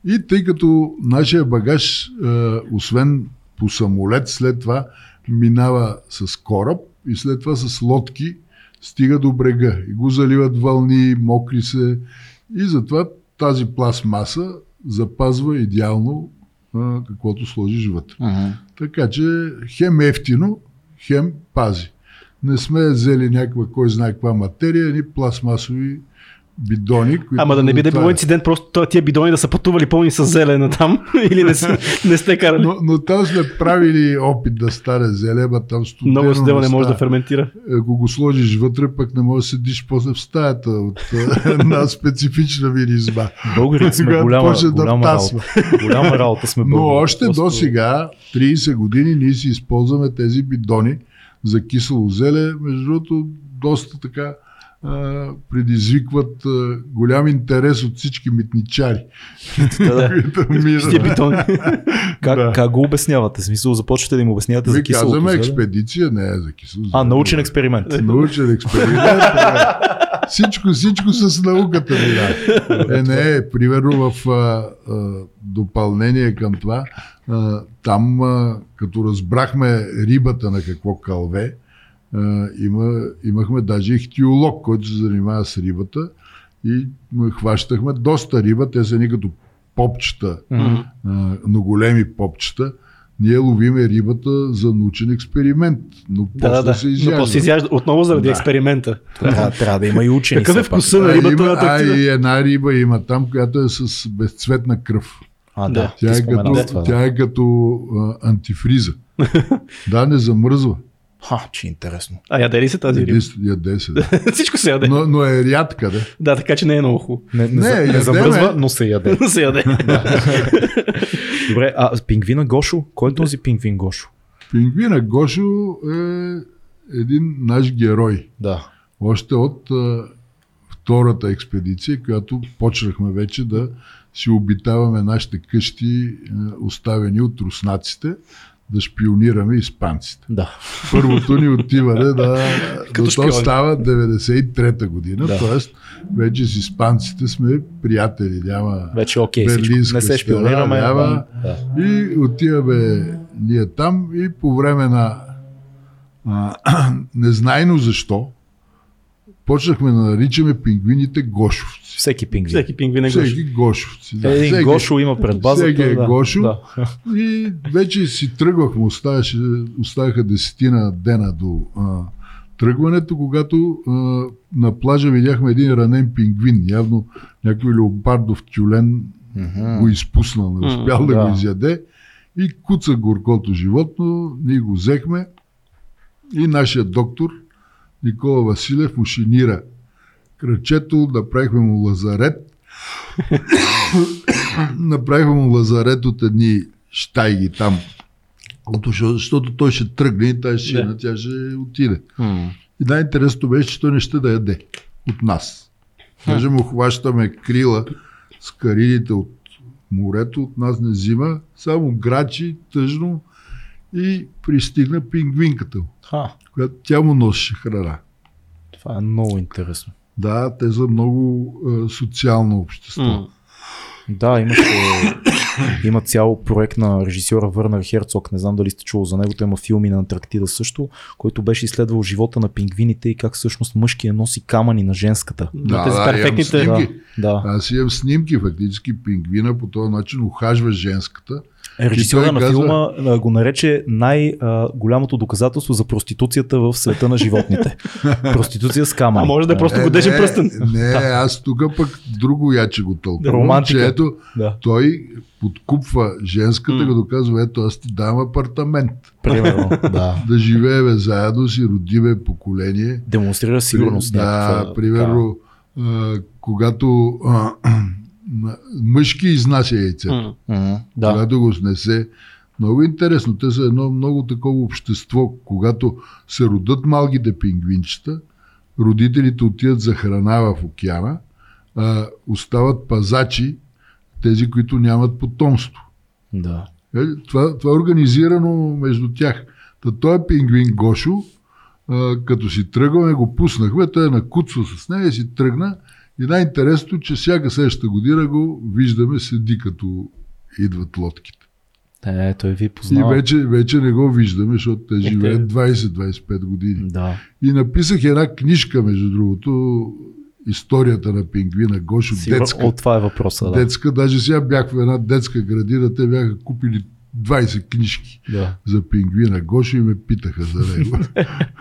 И тъй като нашия багаж, е, освен по самолет, след това минава с кораб и след това с лодки стига до брега и го заливат вълни, мокри се и затова тази пластмаса запазва идеално а, е, каквото сложиш вътре. Uh-huh. Така че хем ефтино, хем пази не сме взели някаква, кой знае каква материя, ни пластмасови бидони. Които Ама да не би да било инцидент, просто тия бидони да са пътували пълни с зелена там <laughs> или не, са, не сте карали. Но, но там сме правили опит да стане зеле, там студено. Много студено не може да ферментира. Ако го сложиш вътре, пък не може да седиш после в стаята от <laughs> една специфична виризма. Българите сме голяма, голяма, да работа. голяма работа сме българи. Но още до сега, 30 години, ние си използваме тези бидони за кисело зеле. Между другото, доста така предизвикват голям интерес от всички митничари. <laughs> <laughs> как, го обяснявате? Смисъл, започвате да им обяснявате за кисело казваме експедиция, не е за кисело А, научен експеримент. Научен експеримент. всичко, всичко с науката ми. Е, не, е, примерно в а, а, допълнение към това, а, там а, като разбрахме рибата на какво кълве, а, има, имахме даже ихтиолог, който се занимава с рибата и хващахме доста риба, те са ни като попчета, mm-hmm. а, но големи попчета ние ловиме рибата за научен експеримент, но после да, да, се изяжда. Но после изяжда отново заради да. експеримента. Трябва, трябва да има и учени. Какъв е вкуса на рибата? А, има, а, и една риба има там, която е с безцветна кръв. А, да. Тя, е като, това, да. тя е като а, антифриза. <laughs> да, не замръзва. Ха, че интересно. А яде ли се тази риба? Яде се, да. <laughs> Всичко се яде. Но, но е рядка, да. Да, така че не е много хубаво. Не, не, не, не, не замръзва, но се яде. <laughs> но се яде. <laughs> Добре, а пингвина Гошо? Кой е този пингвин Гошо? Пингвина Гошо е един наш герой. Да. Още от а, втората експедиция, която почнахме вече да си обитаваме нашите къщи, а, оставени от руснаците да шпионираме испанците. Да. Първото ни отиване да, <laughs> до то става 93-та година, да. т.е. вече с испанците сме приятели, няма вече окей, берлинска не се шпионираме. Няма, да. И отиваме ние там и по време на а, <clears throat> незнайно защо, почнахме да наричаме пингвините гошовци. Всеки пингвин. Всеки пингвин е гошов. Всеки гошовци. Да. Един всеки, гошо има пред базата. Всеки е да. гошо. Да. И вече си тръгвахме, оставаше, оставаха десетина дена до а, тръгването, когато а, на плажа видяхме един ранен пингвин. Явно някой леопардов тюлен uh-huh. го изпуснал, не успял да, да го изяде. И куца горкото животно, ние го взехме и нашия доктор Никола Василев му шинира кръчето, направихме му лазарет. <coughs> направиха му лазарет от едни штайги там. Защото той ще тръгне и тази шина, Да. тя ще отиде. И най-интересното беше, че той не ще да яде от нас. Даже му хващаме крила с каридите от морето, от нас не взима, само грачи, тъжно и пристигна пингвинката, Ха, която тя му носеше храна. това е много интересно. Да, те са много е, социално общество. М. Да, имаше, има цял проект на режисьора Върнер Херцог, не знам дали сте чул за него, той има филми на Антарктида също, който беше изследвал живота на пингвините и как всъщност мъжкия носи камъни на женската. Да, тези перфектните- имам Да, снимки. да. Аз имам снимки, фактически пингвина по този начин ухажва женската. Режисьора той на казва- филма а, го нарече най-голямото доказателство за проституцията в света на животните. <laughs> Проституция с камъни. А може да е просто Е, годежен не, пръстен. Не, аз тук пък друго яче го тълкувам, Романтика. че ето Да, той подкупва женската, като казва, ето аз ти давам апартамент. примерно. <laughs> да. Да живееме заедно, си родиме поколение. Демонстрира сигурност. При- Да, някаква, примерно, а, когато а, мъжки изнася яйцето, Да. когато го снесе. Много интересно. Те са едно много такова общество. Когато се родат малките пингвинчета, родителите отиват за храна в океана, а, остават пазачи, тези, които нямат потомство. да. Е, Това, това е организирано между тях. Та той е пингвин Гошо, а, като си тръгваме, го пуснахме, той е накуцва с нея и си тръгна. И най-интересното, че всяка следващата година го виждаме седи като идват лодките. Е, той ви И познава. вече, вече не го виждаме, защото те живеят 20-25 години. Да. И написах една книжка, между другото, историята на пингвина Гошо, Сигурно, детска. от това е въпроса. Да. детска. Даже сега бях в една детска градина, те бяха купили 20 книжки Да. за пингвина Гошо и ме питаха за него.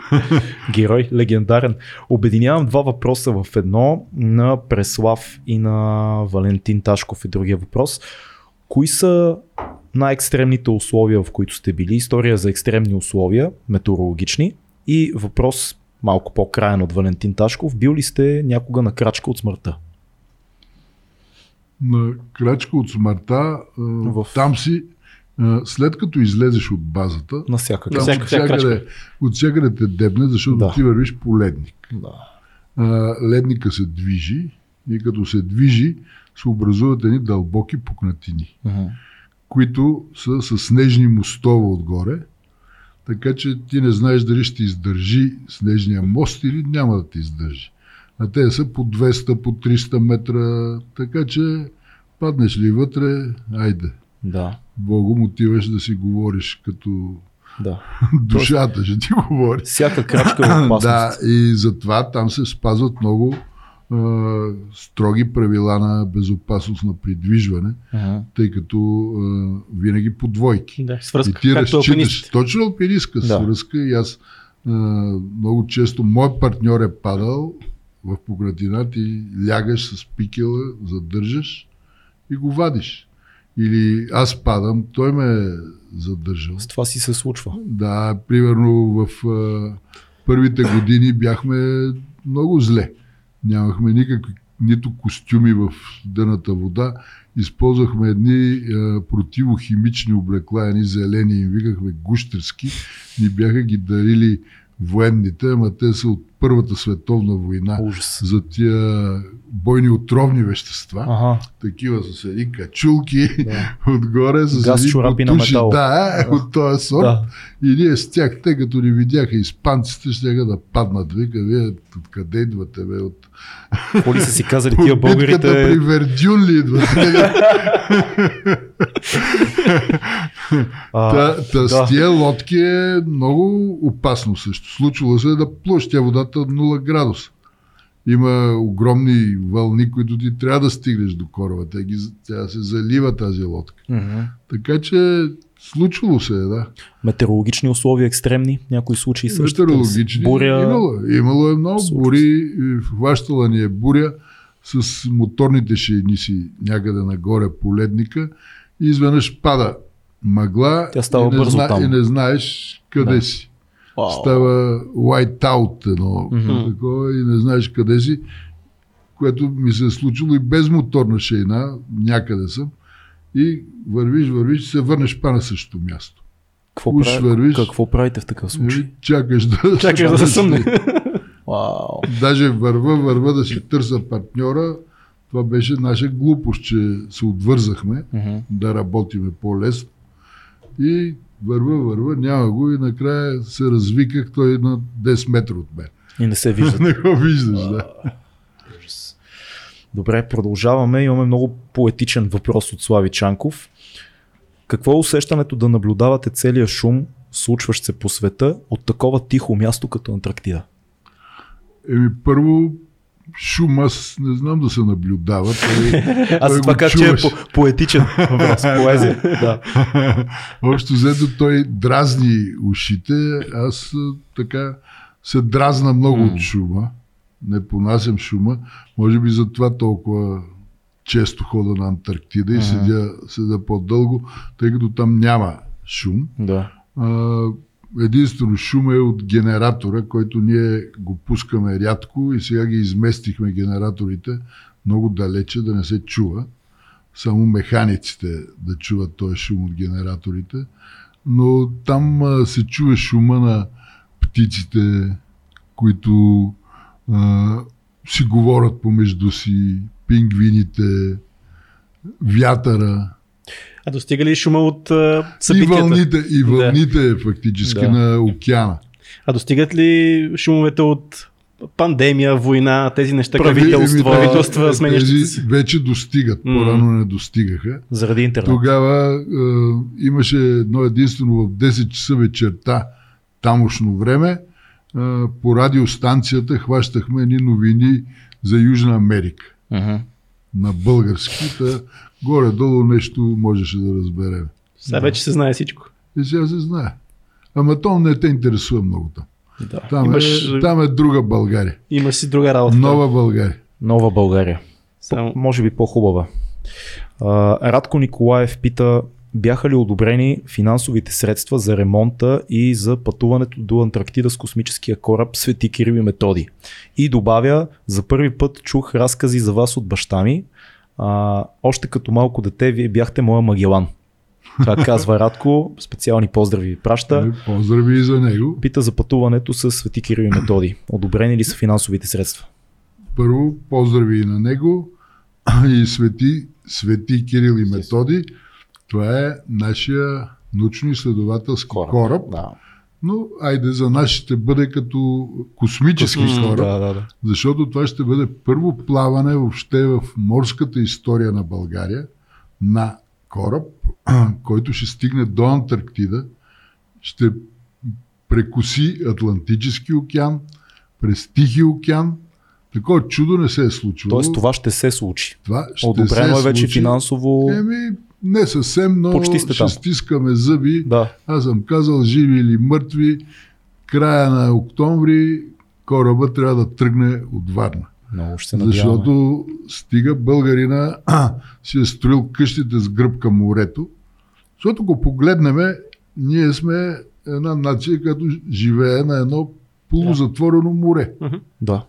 <laughs> Герой, легендарен. Обединявам два въпроса в едно на Преслав и на Валентин Ташков е другия въпрос. Кои са най-екстремните условия, в които сте били? История за екстремни условия, метеорологични. И въпрос малко по-краен от Валентин Ташков. Бил ли сте някога на крачка от смъртта? на крачка от смъртта, В- там си, след като излезеш от базата, На всяка там всяка- от, всяка всякъде, от всякъде те дебне, защото Да. ти вървиш по ледник. Да. а, ледника се движи и като се движи, се образуват едни дълбоки пукнатини, Мгм. които са с снежни мостове отгоре, така че ти не знаеш дали ще издържи снежния мост или няма да ти издържи. А те са по 200, по 300 метра, така че паднеш ли вътре, айде. Да. Богом отиваш да си говориш като Да. <laughs> душата ще ти говори. Всяка крачка е <clears throat> опасност. Да, и затова там се спазват много е, строги правила на безопасност на придвижване, Мгм. тъй като е, винаги по двойки. Да, И свръзка, ти както разчиташ точно алпинистка Да. свръзка и аз е, много често мой партньор е падал в погратина, ти лягаш с пикела, задържаш и го вадиш. Или аз падам, той ме е задържал. С това си се случва. Да, примерно в а, първите години бяхме много зле. Нямахме никакви нито костюми в дъната вода. Използвахме едни а, противохимични облекла, едни зелени, им викахме гущерски. Ни бяха ги дарили военните, ама те са от Първата световна война Ужас. за тия бойни отровни вещества. Ага. Такива с едни качулки Да. <laughs> отгоре с Газ, едни чорапи на метал. Да, от този сорт. Да. И ние с тях, те като ни видяха испанците, ще да паднат. Вика, вие откъде идвате, бе? От, Какво ли са си казали тия от битката българите? при Вердюн ли идвате? А, Та, та да. с тия лодки е много опасно също. Случвало се е да плуваш тя водата от 0 градуса. Има огромни вълни, които ти трябва да стигнеш до кораба. Тя, ги, тя се залива тази лодка. Мгм. Така че случвало се е, да. Метеорологични условия екстремни, някои случаи също. Метеорологични. Буря. Имало, имало е много Случва бури. Хващала ни е буря с моторните шейни си някъде нагоре по ледника и изведнъж пада мъгла Тя става и, не бързо там. и не знаеш къде Да. си. Става white out едно Мгм. такова и не знаеш къде си, което ми се е случило и без моторна шейна, някъде съм. и вървиш, вървиш, се върнеш па на същото място. Какво, Уж прави, вървиш. какво правите в такъв случай? И чакаш да, <laughs> Чакаш да се съмне. Вау. Даже върва, върва да си търся партньора. Това беше наша глупост, че се отвързахме Мгм. да работиме по-лесно. И върва, върва, няма го и накрая се развиках, той е на 10 метра от мен. И не се виждат. <laughs> Не го виждаш, да. Добре, продължаваме. Имаме много поетичен въпрос от Слави Чанков. Какво е усещането да наблюдавате целия шум, случващ се по света, от такова тихо място като Антарктида? Еми, първо, шум аз не знам да се наблюдава. Той, <laughs> Аз това казах, че е по- поетичен въпрос, <laughs> поезия. Да. <laughs> Общо взето той дразни ушите. Аз така се дразна много от шума. Не понасям шума. Може би затова толкова често хода на Антарктида и седя, седя по-дълго, тъй като там няма шум. да. А, единствено шум е от генератора, който ние го пускаме рядко и сега ги изместихме генераторите много далече да не се чува. Само механиците да чуват този шум от генераторите. Но там се чува шума на птиците, които а, си говорят помежду си, пингвините, вятъра. А достига ли шума от а, И събитията? вълните, и вълните фактически Да. на океана. А достигат ли шумовете от пандемия, война, тези неща, Правителства, правителства, правителства сменящите се? вече достигат, М. по-рано не достигаха. Заради интернет. Тогава е, имаше едно единствено в 10 часа вечерта тамошно време. Е, по радиостанцията хващахме едни новини за Южна Америка Мгм. на български. Горе-долу нещо можеше да разберем. Сега вече се знае всичко. И сега се знае. Ама то не те интересува много там. Да. Там, Имаш, е, там е друга България. имаш си друга работа. Нова България. Нова България. Само... Може би по-хубава. А, Радко Николаев пита, бяха ли одобрени финансовите средства за ремонта и за пътуването до Антарктида с космическия кораб Свети Кирил и Методи? И добавя, за първи път чух разкази за вас от баща ми. А, още като малко дете, вие бяхте моя Магелан. Това казва Радко, специални поздрави ви праща. Е, Поздрави и за него. Пита за пътуването с Свети Кирил и Методи. Одобрени ли са финансовите средства? Първо, поздрави и на него <clears throat> и свети, свети Кирил и Методи. Това е нашия научно-изследователски кораб. кораб, Да. Но айде за нас ще бъде като космически М, кораб, Да, да, да. защото това ще бъде първо плаване въобще в морската история на България на кораб, <clears throat> който ще стигне до Антарктида, ще прекуси Атлантически океан, през Тихи океан. Такова чудо не се е случвало. Тоест това ще се случи. Това ще Одобрено се е вече случи. финансово. Еми, не съвсем, но Почти сте ще там. стискаме зъби. Да. Аз съм казал, живи или мъртви, края на октомври кораба трябва да тръгне от Варна. Много ще се надяваме. Защото стига българина <clears throat> си е строил къщите с гръб към морето. Защото го погледнем, ние сме една нация, която живее на едно полузатворено море. Да.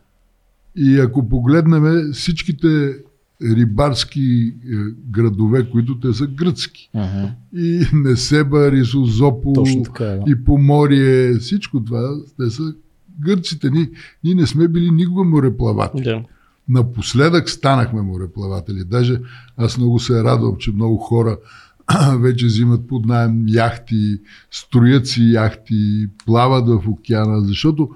И ако погледнем всичките рибарски е, градове, които те са гръцки. Мгм. И Несеба, Рисозопол, е. И Поморие, всичко това, те са гърците. Ние, ние не сме били никога мореплаватели. Да. Напоследък станахме мореплаватели. Даже аз много се радвам, че много хора <clears throat> вече взимат под найем яхти, строят си яхти, плават в океана, защото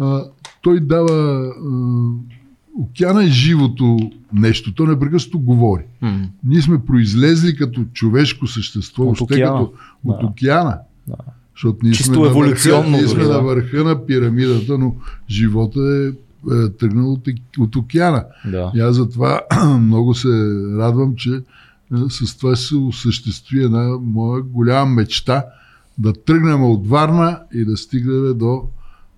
а, той дава... А, океана е живото нещо, то непрекъснато говори. М. Ние сме произлезли като човешко същество, От още океана. като от Да. океана. Да. Защото ние Чисто сме, на върха, еволюционно ние сме да. на върха на пирамидата, но живота е, е тръгнал от, от океана. Да. И аз затова <clears throat> много се радвам, че е, с това се осъществи една моя голяма мечта да тръгнем от Варна и да стигнем до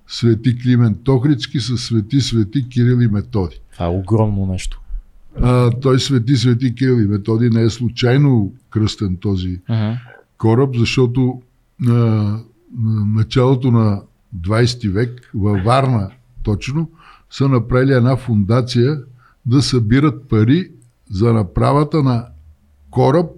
Свети Климент Тохрицки с Свети Свети Кирил и Методи. Това е огромно нещо. А, той Свети Свети Кирил и Методи не е случайно кръстен този Мгм. кораб, защото на началото на 20 век във Варна точно са направили една фундация да събират пари за направата на кораб,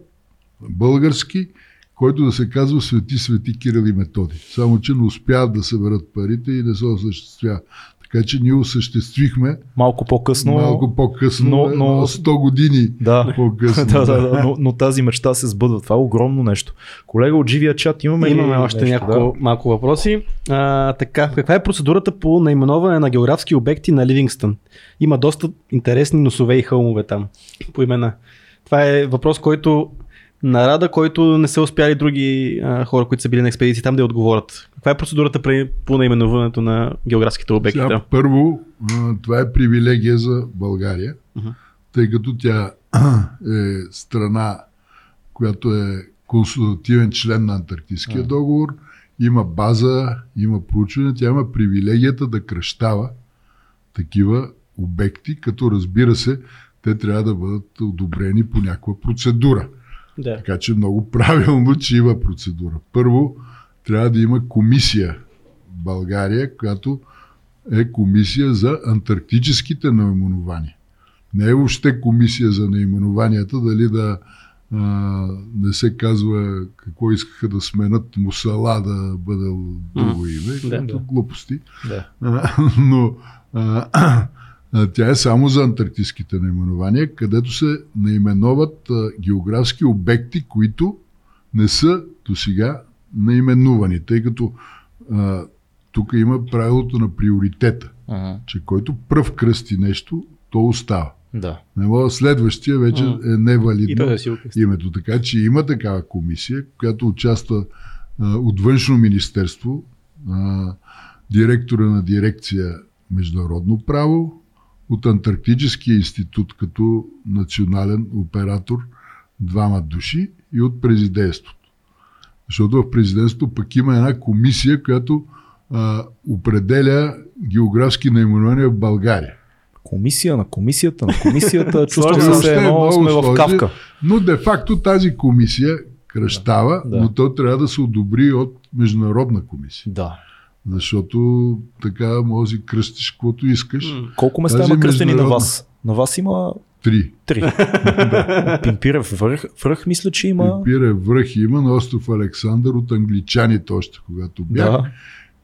български, който да се казва Свети Свети Кирил и Методи. Само, че не успяват да съберат парите и не се осъществява. Така че ние осъществихме Малко по-късно. малко по-късно, но- но, но- 100 години Да. по-късно. <laughs> да, да, да, но, но тази мечта се сбъдва. Това е огромно нещо. Колега от живия чат, имаме, ли Имаме още нещо, няколко малко въпроси. А, така, каква е процедурата по наименоване на географски обекти на Ливингстън? Има доста интересни носове и хълмове там по имена. Това е въпрос, който на Рада, който не са успяли други а, хора, които са били на експедиции там да я отговорят. Каква е процедурата при, по наименуването на географските обекти? Сега, първо, това е привилегия за България, Мгм. тъй като тя <clears throat> е страна, която е консултативен член на Антарктическия договор, има база, има проучване, тя има привилегията да кръщава такива обекти, като разбира се, те трябва да бъдат одобрени по някаква процедура. Да. Така че много <laughs> правилно, че има процедура. Първо, трябва да има комисия в България, която е комисия за антарктическите наименования. Не е въобще комисия за наименованията, дали да а, не се казва какво искаха да сменят Мусала да бъде друго име, Да. като глупости. Да. А, <laughs> но а, тя е само за антарктическите наименования, където се наименоват а, географски обекти, които не са до сега наименувани, тъй като а, тук има правилото на приоритета, Ага. че който пръв кръсти нещо, то остава. Да. Не мога следващия вече М. е невалидно да името. Така че има такава комисия, която участва а, от външно министерство, а, директора на дирекция Международно право, от Антарктическия институт като национален оператор двама души и от президентството. Защото в президентството пък има една комисия, която а, определя географски наименования в България. Комисия на комисията на комисията. <laughs> Чувствам се все е, едно сме в сложно. кавка. Но де-факто тази комисия кръщава, Да, да. но то трябва да се одобри от международна комисия. Да. Защото така може да кръстиш каквото искаш. Колко места Тази има кръстени на вас? На вас има Три. три. <laughs> да. Пимпирев връх, връх, мисля, че има. Пира връх има на остров Александър от англичаните още, когато бях. Да.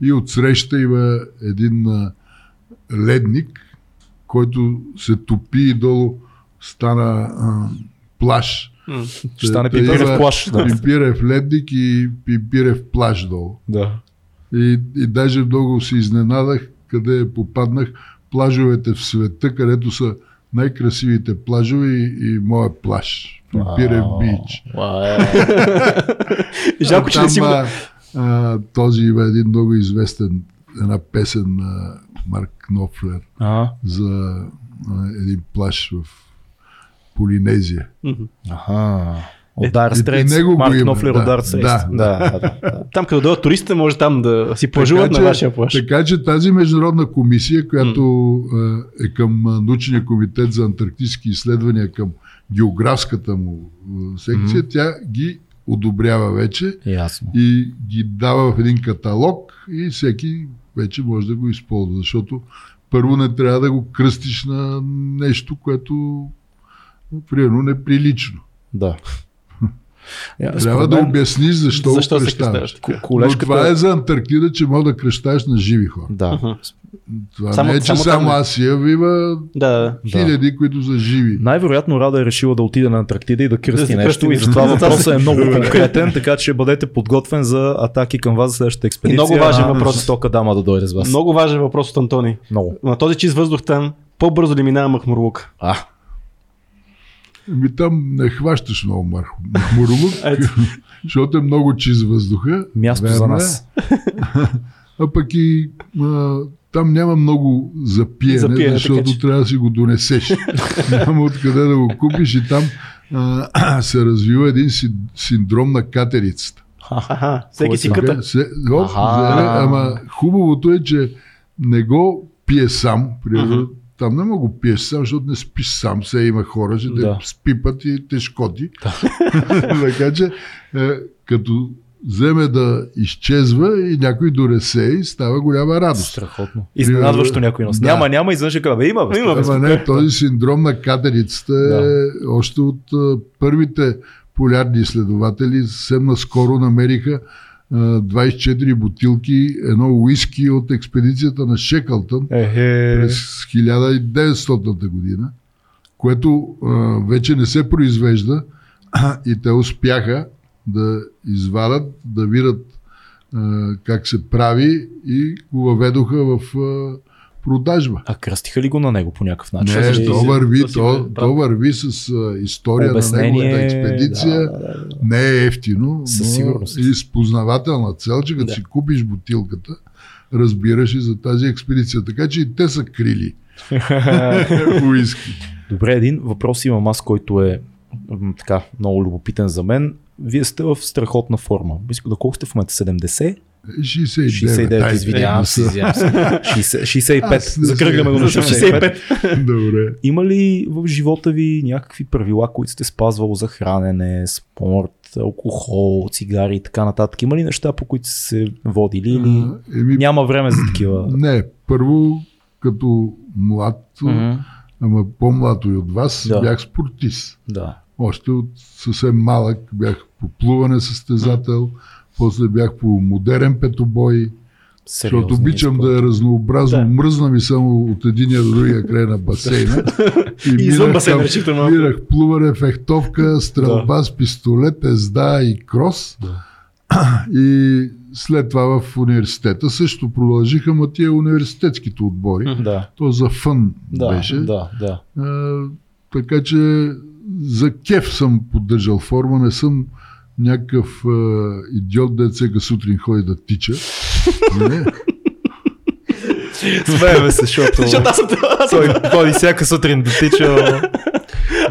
И отсреща има един ледник, който се топи и долу стана а, плаж. М. Ще стане Та Пимпирев има плаш. Да. Пимпирев ледник и Пимпирев плаж долу. да. И, и даже много се изненадах къде попаднах. Плажовете в света, където са най-красивите плажове и, и моя плаж. Пирев бич. Жалко, че не си го... а, а, този има един много известен една песен на Марк Кнофлер А, за а, един плаж в Полинезия. Мгм. Е, Дар и- и Стрейц. него го Марк Нофлер да, от Дар Стрейц. да. да, да, да. Там, като дойдат туристите, може там да си плажуват на вашия плаж. Така че тази международна комисия, която е към научния комитет за антарктически изследвания, към географската му секция, тя ги одобрява вече Ясно. и ги дава в един каталог и всеки вече може да го използва, защото първо не трябва да го кръстиш на нещо, което примерно неприлично. Да. Я, Трябва да обясниш защо, Защо Но колежката... това е за Антарктида, че мога да кръщаш на живи хора. Да. Това Само- не е, че само само, е. аз я вива Да, да. хиляди, които са живи. Най-вероятно Рада е решила да отиде на Антарктида и да кръсти Да нещо кръсти и затова Да, въпросът да. е много <laughs> конкретен, така че бъдете подготвен за атаки към вас за следващата експедиция. много важен въпрос. Жестока дама да дойде с вас. Много важен въпрос от Антони. Много. На този чист въздух там, по-бързо ли минава Махмурлук? А, Ами там не хващаш много мар- махмурлук, <laughs> защото е много чист въздуха. място за верно е. нас. <laughs> А пък и а, там няма много за пиене, За пиене, защото така че. трябва да си го донесеш. <laughs> няма откъде да го купиш и там а, <clears throat> се развива един си, синдром на катерицата. Аха, всеки си е къта. Се, оп, ама хубавото е, че не го пие сам. Примерно, Там не мога го пиеш сам, защото не спиш сам. Все има хора, че Да. да. те спипат и те шкоди. <laughs> така че, е, като вземе да изчезва и някой донесе и става голяма радост. Страхотно. Изненадващо някой нос. Да. Няма, няма, изведнъж бе, има. Има, бе. Ама не, този синдром на катерицата е още от а, първите полярни изследователи съвсем наскоро намериха 24 бутилки, едно уиски от експедицията на Шекълтън Ехе. през 1900 година, което а, вече не се произвежда <clears throat> и те успяха да извадат, да видят а, как се прави и го въведоха в а, продажба. А кръстиха ли го на него по някакъв начин? Не, Или- то върви, то си то, върви с а, история Обяснение, на неговата експедиция. да, да, да, да. Не е ефтино, Със но сигурност. и с познавателна цел, че като Да. си купиш бутилката, разбираш и за тази експедиция. Така че и те са крили <laughs> уиски. Добре, един въпрос имам аз, който е така много любопитен за мен. Вие сте в страхотна форма. Мисля, да колко сте в момента? 70? 69. 69, Ай, извинявам се, са. извинявам се. 60, 65. Аз не Закръгляме го на За 65. 65. Добре. Има ли в живота ви някакви правила, които сте спазвал за хранене, спорт, алкохол, цигари и така нататък? Има ли неща, по които сте се водили или А, Еми, няма време за такива? <clears throat> Не, първо като млад, Мгм. ама по-млад и от вас, Да. бях спортист. Да. Още от съвсем малък бях по плуване състезател, после бях по модерен петобой, защото Сериозни обичам спорт. да е разнообразно. Да. Мръзна ми само от единия до другия край на басейна. <laughs> И извън минах басейна, там- решихте малко. Минах плуване, фехтовка, стрелба с пистолет, езда и крос. Да. <clears throat> И след това в университета също продължиха, ма тия университетските отбори. Да, То за фън да, беше. да, да. А, така че за кеф съм поддържал форма, не съм някакъв а, идиот, дет всека сутрин ходи да тича. Не, Смееме се, защото Защото аз съм аз съм- той ходи всяка сутрин да тича.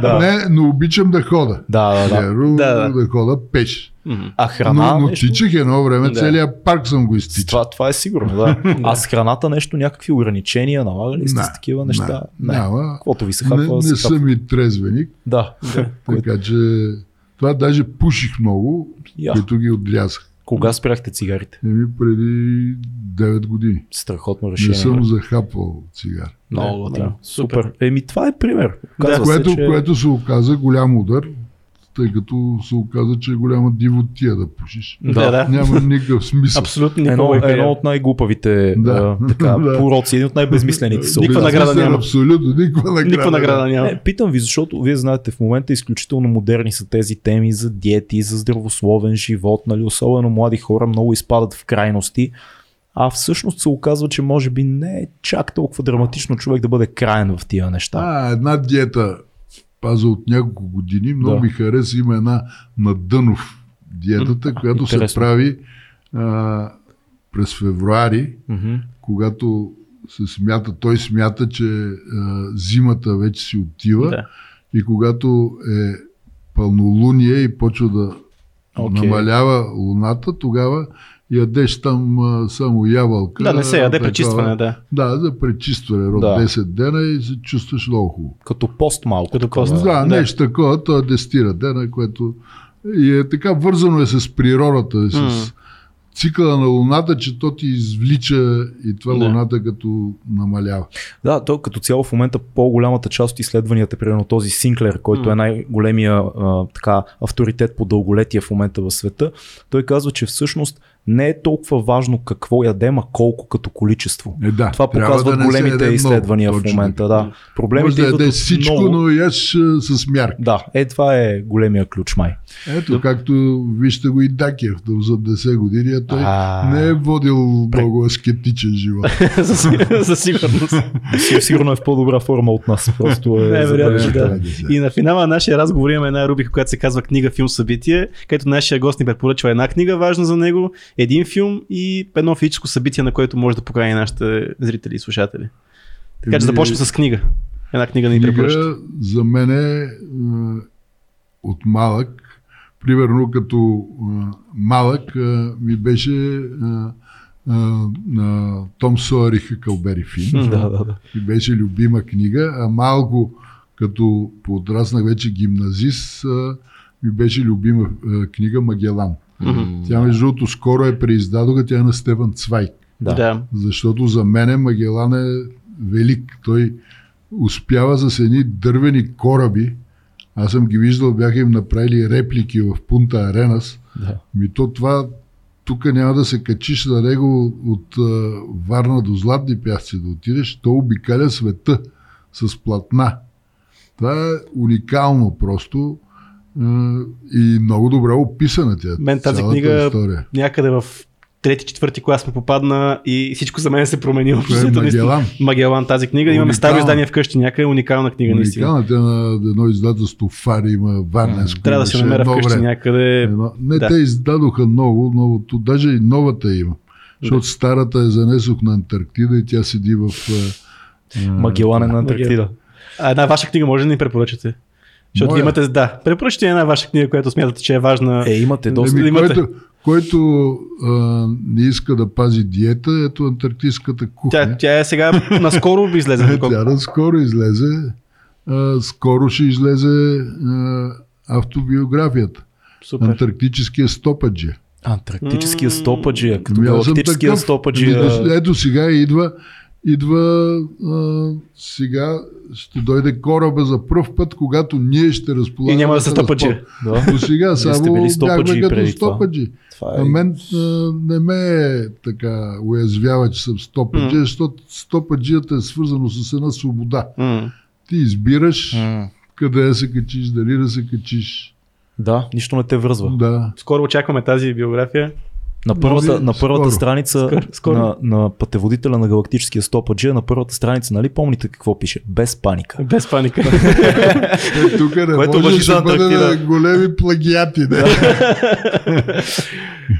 Да. не, но обичам да хода. Да, да, да. Верно, Да, да. да хода пеш. А храна но, но нещо? тичах едно време, Да. целият парк съм го изтичал. Това, това е сигурно, да. А с храната нещо, някакви ограничения, налагали сте Не, с такива неща? не, няма. Каквото ви се Не, хапва, не хапва. съм и трезвеник, Да. Така че това даже пуших много, Я. като ги отрязах. Кога спряхте цигарите? Еми преди 9 години. Страхотно Не решение. съм захапвал цигар. Много да, да. Супер. Еми това е пример. Да, което, се, че... което се оказа голям удар, тъй като се оказа, че е голяма дивотия да пушиш. Да, да. Няма никакъв смисъл. Абсолютно Едно, никога е едно от най-глупавите Да. а, така, <laughs> Да. пороци, един от най-безмислените се Никаква награда няма. Абсолютно, никаква награда. Никаква награда няма. Не, питам ви, защото вие знаете, в момента изключително модерни са тези теми за диети, за здравословен живот, нали, особено млади хора много изпадат в крайности, а всъщност се оказва, че може би не е чак толкова драматично човек да бъде крайен в тия неща. А, една диета паза от няколко години. Много Да. ми хареса. Има една на Дънов диетата, която се интересно. прави а, през февруари, Мгм. когато се смята, той смята, че а, зимата вече си отива Да. и когато е пълнолуние и почва да Окей. намалява луната, тогава ядеш там а, само ябълка. Да, не се яде такова. пречистване, да. Да, за пречистване, род Да. 10 дена и се чувстваш много хубаво. Като пост малко. Като пост. Да, Да. нещо такова, то е 10 дена, което и е така вързано е с природата, с М. цикъла на Луната, че то ти извлича и това Да. Луната като намалява. Да, то като цяло в момента по-голямата част от изследванията, примерно този Синклер, който М. е най-големия а, така, авторитет по дълголетие в момента в света, той казва, че всъщност не е толкова важно какво ядем, а колко като количество. Е, да, Това показват да големите яде много, изследвания в момента. Да. Може Проблемите да идват яде от всичко, много... но а, с мярка. Да, е това е големия ключ май. Ето, както вижте го и Дакиев, да за 10 години, а той А. не е водил много аскетичен живот. <laughs> За сиг- За сигурност. Сиг- Сигурно е в по-добра форма от нас. Просто е Не, вероятно, забележително. да. И на финала на нашия разговор имаме една рубрика, която се казва книга, филм, събитие, където нашия гост ни препоръчва една книга, важна за него, един филм и едно физическо събитие, на което може да покани нашите зрители и слушатели. Така че Еми, започвам с книга. Една книга да ни препоръча. книга за мен е от малък. Примерно като а, малък а, ми беше а, а, на Том Сойер и Хъкълбери Фин. <laughs> Да, да, да. Ми беше любима книга, а малко като подраснах вече гимназист, а, ми беше любима а, книга Магелан. Мгм. Тя между другото скоро е преиздадоха, тя е на Стефан Цвайк. Да. Да. Защото за мен Магелан е велик. Той успява с едни дървени кораби Аз съм ги виждал, бяха им направили реплики в Пунта Аренас. Да. Ми то това, тук няма да се качиш на него от а, Варна до Златни пясъци да отидеш. То обикаля света с платна. Това е уникално просто и много добре описана тя. Мен тази книга История. някъде в трети, четвърти клас ме попадна и всичко за мен се промени. Е Магелан. Магелан тази книга. Имаме старо издание вкъщи някъде, уникална книга. Уникална, тя на едно издателство Фари има Варненско. Трябва да се намеря вкъщи време. някъде. Едно... Не, Да. те издадоха ново, новото, даже и новата има. Защото старата я занесох на Антарктида и тя седи в... а, а, Магелан е на Антарктида. А една ваша книга може да ни препоръчате? Защото Моя? имате, да. Препоръчате една ваша книга, която смятате, че е важна. Е, имате доста. Еми, имате. който, който а, не иска да пази диета, ето антарктическата кухня. Тя, тя е сега, наскоро би излезе. <laughs> доколко- Тя скоро излезе. А, скоро ще излезе а, автобиографията. Супер. Антарктическия стопаджи. Антарктическия стопаджия, като Ами галактическия такъв. стопаджия. Ами, Ето сега идва, идва а, сега ще дойде кораба за пръв път, когато ние ще разполагаме. И няма да се с стопаджи. разпор. Да. До сега сте само бяхме като стопаджи. Това А е... мен а, не ме така уязвява, че съм стопаджи, М. защото стопаджията е свързано с една свобода. М. Ти избираш М, къде да се качиш, дали да се качиш. Да, нищо не те връзва. Да. Скоро очакваме тази биография. На първата, Нови- на първата скоро. страница Скоро, скоро. На, на пътеводителя на галактическия стопаджия, на първата страница, нали помните какво пише? Без паника. Без паника. Е, <laughs> тук не Което може важи да бъдем Антарктида. големи плагиати. Не? <laughs>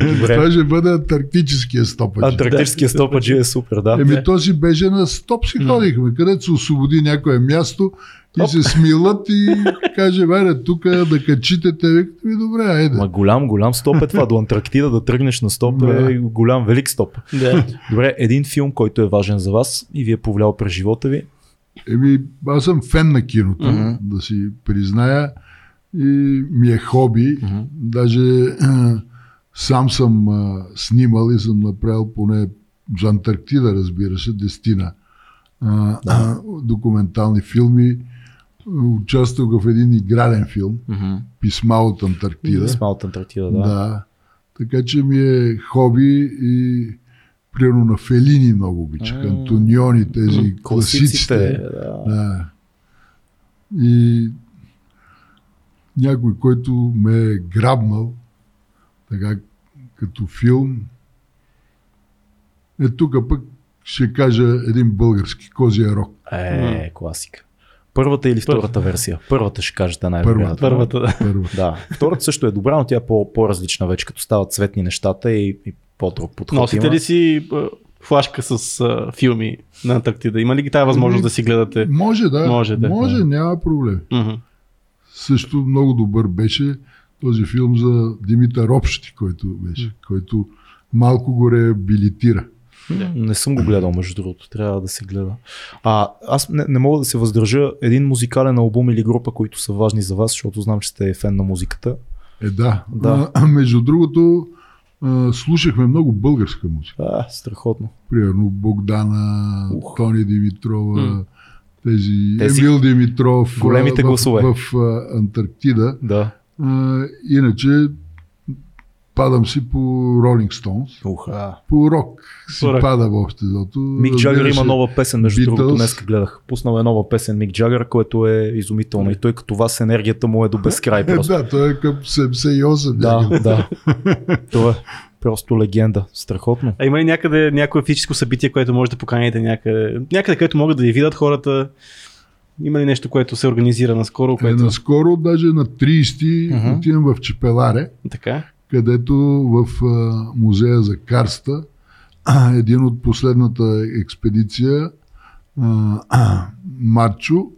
Добре. Това ще бъде антарктическия стопаджи. Антарктическия стопаджия е супер, да. Еми то си беше на стоп си ходихме, където се освободи някое място и се смилат и каже, варе, тук да качите те. Викат, Ми добре, айде. Ма голям, голям стоп е това. До Антарктида да тръгнеш на стоп Да. е голям, велик стоп. да. Добре, един филм, който е важен за вас и ви е повлиял през живота ви. Еми, аз съм фен на киното, Мгм. да си призная. И ми е хоби. Мгм. Даже сам съм а, снимал и съм направил поне за Антарктида, разбира се, дестина а, а, документални филми. Участвах в един игрален филм, Писма от Антарктида. Писма от Антарктида, да. Да. Така че ми е хоби и примерно на Фелини много обичах. М. Антониони, тези Класиците. класиците. Да. Да. И някой, който ме е грабнал, така като филм, е тук пък ще кажа един български Козия рок. Е, класика. Първата или втората версия? Първата ще кажете най-вероятно. Първата, да. Първо. Да. Втората също е добра, но тя е по- по-различна вече, като стават цветни нещата и, и по-друг подход Носите има. ли си флашка с а, филми на Антарктида? Има ли ги тази възможност да си гледате? Може, да. Може, да. Може, няма проблем. Мгм. Също много добър беше този филм за Димитър Общи, който беше, който малко го реабилитира. М, Не съм го гледал, между другото. Трябва да се гледа. А, аз не, не мога да се въздържа един музикален албум или група, които са важни за вас, защото знам, че сте фен на музиката. Е, да. Да. А, между другото, а, слушахме много българска музика. А, страхотно. Примерно Богдана, Ух. Тони Димитрова, М. тези, Тези Емил Димитров големите в, гласове. в, в Антарктида. Да. А, иначе падам си по Ролинг Стоунс. Ух, а. По рок си По рок. пада в обществото. Мик Джагър има нова песен, между Beatles. другото, днес гледах. Пуснал е нова песен Мик Джагър, което е изумително. И той като вас енергията му е до безкрай Е, просто. да, той е към 78. Да, някъде. да. Това е просто легенда. Страхотно. А има ли някъде някое физическо събитие, което може да поканите някъде? Някъде, където могат да ви видят хората? Има ли нещо, което се организира наскоро? Е, Което... наскоро, даже на 30 Мгм. отивам в Чепеларе, Така? Където в а, музея за карста а, един от последната експедиция а, Марчо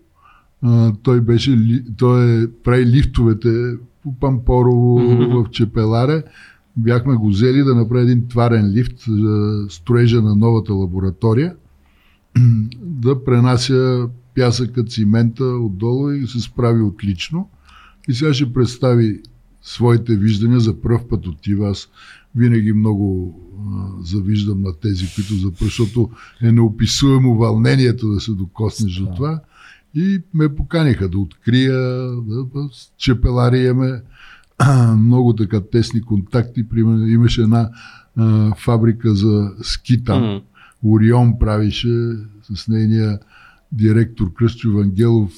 той беше той е, прави лифтовете по Пампорово Мгм. в Чепеларе бяхме го взели да направи един тварен лифт за строежа на новата лаборатория <clears throat> да пренася пясъка, цимента отдолу и се справи отлично. И сега ще представи своите виждания за пръв път отива. Аз винаги много а, завиждам на тези, които за защото е неописуемо вълнението да се докоснеш до Да. това. И ме поканиха да открия, да, с Чепелари имаме <clears throat> много така тесни контакти. Примерно, имаше една а, фабрика за ски там. М. Орион правише с нейния директор Кръстю Вангелов.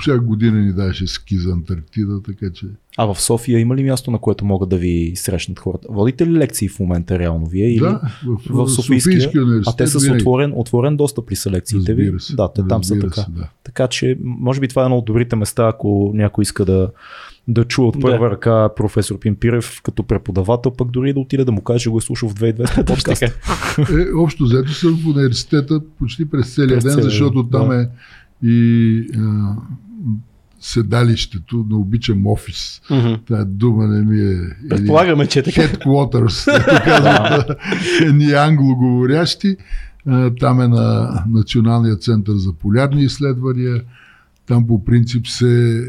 Всяка година ни даваше ски за Антарктида, така че А в София има ли място, на което могат да ви срещнат хората? Водите ли лекции в момента реално вие? Или... да, в, в Софийския, Софийския университет. А те са с отворен, отворен достъп при селекциите ви? Се, Да, те там са така. се, да. Така че, може би това е едно от добрите места, ако някой иска да, да чуе от първа Да. ръка професор Пимпирев като преподавател, пък дори да отиде да му каже, че го е слушал в 2200 <laughs> подкаста. Е, общо взето съм в университета почти през целия През ден, целия защото ден, там да. е и а, седалището, не обичам офис. Мгм. Тая дума не ми е... Предполагаме, че е така. Headquarters, <laughs> казват <laughs> ни англоговорящи. Там е на Националния център за полярни изследвания. Там по принцип се е,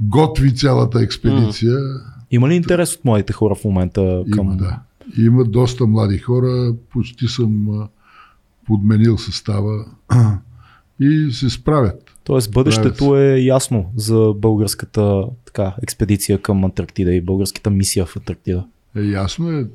готви цялата експедиция. Има ли интерес от младите хора в момента към... Има, да. Има доста млади хора. Почти съм подменил състава <clears throat> и се справят. Тоест бъдещето е ясно за българската така, експедиция към Антарктида и българската мисия в Антарктида. Е, ясно е,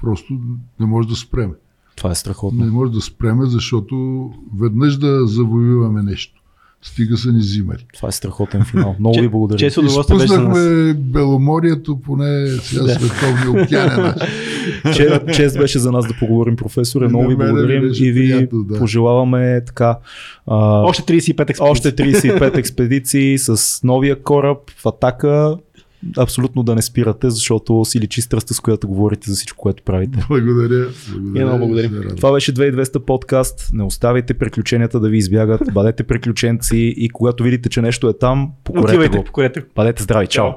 просто не може да спреме. Това е страхотно. Не може да спреме, защото веднъж да завоюваме нещо. Стига са ни зимари. Това е страхотен финал. Много ви благодаря. че- С удоволствие беше за нас. Беломорието, поне сега световния океан е наш. <laughs> Че, чест беше за нас да поговорим, професоре. Много ви благодарим и ви приятно, да. пожелаваме така. А, Още 35 експедиции. още 35 експедиции с новия кораб в атака. Абсолютно да не спирате, защото си личи страстта, с която говорите за всичко, което правите. Благодаря. благодаря много радвам. Това беше 2200 подкаст. Не оставяйте приключенията да ви избягат. Бъдете приключенци и когато видите, че нещо е там, покорете Отивайте, го. покорете. Бъдете здрави. Чао.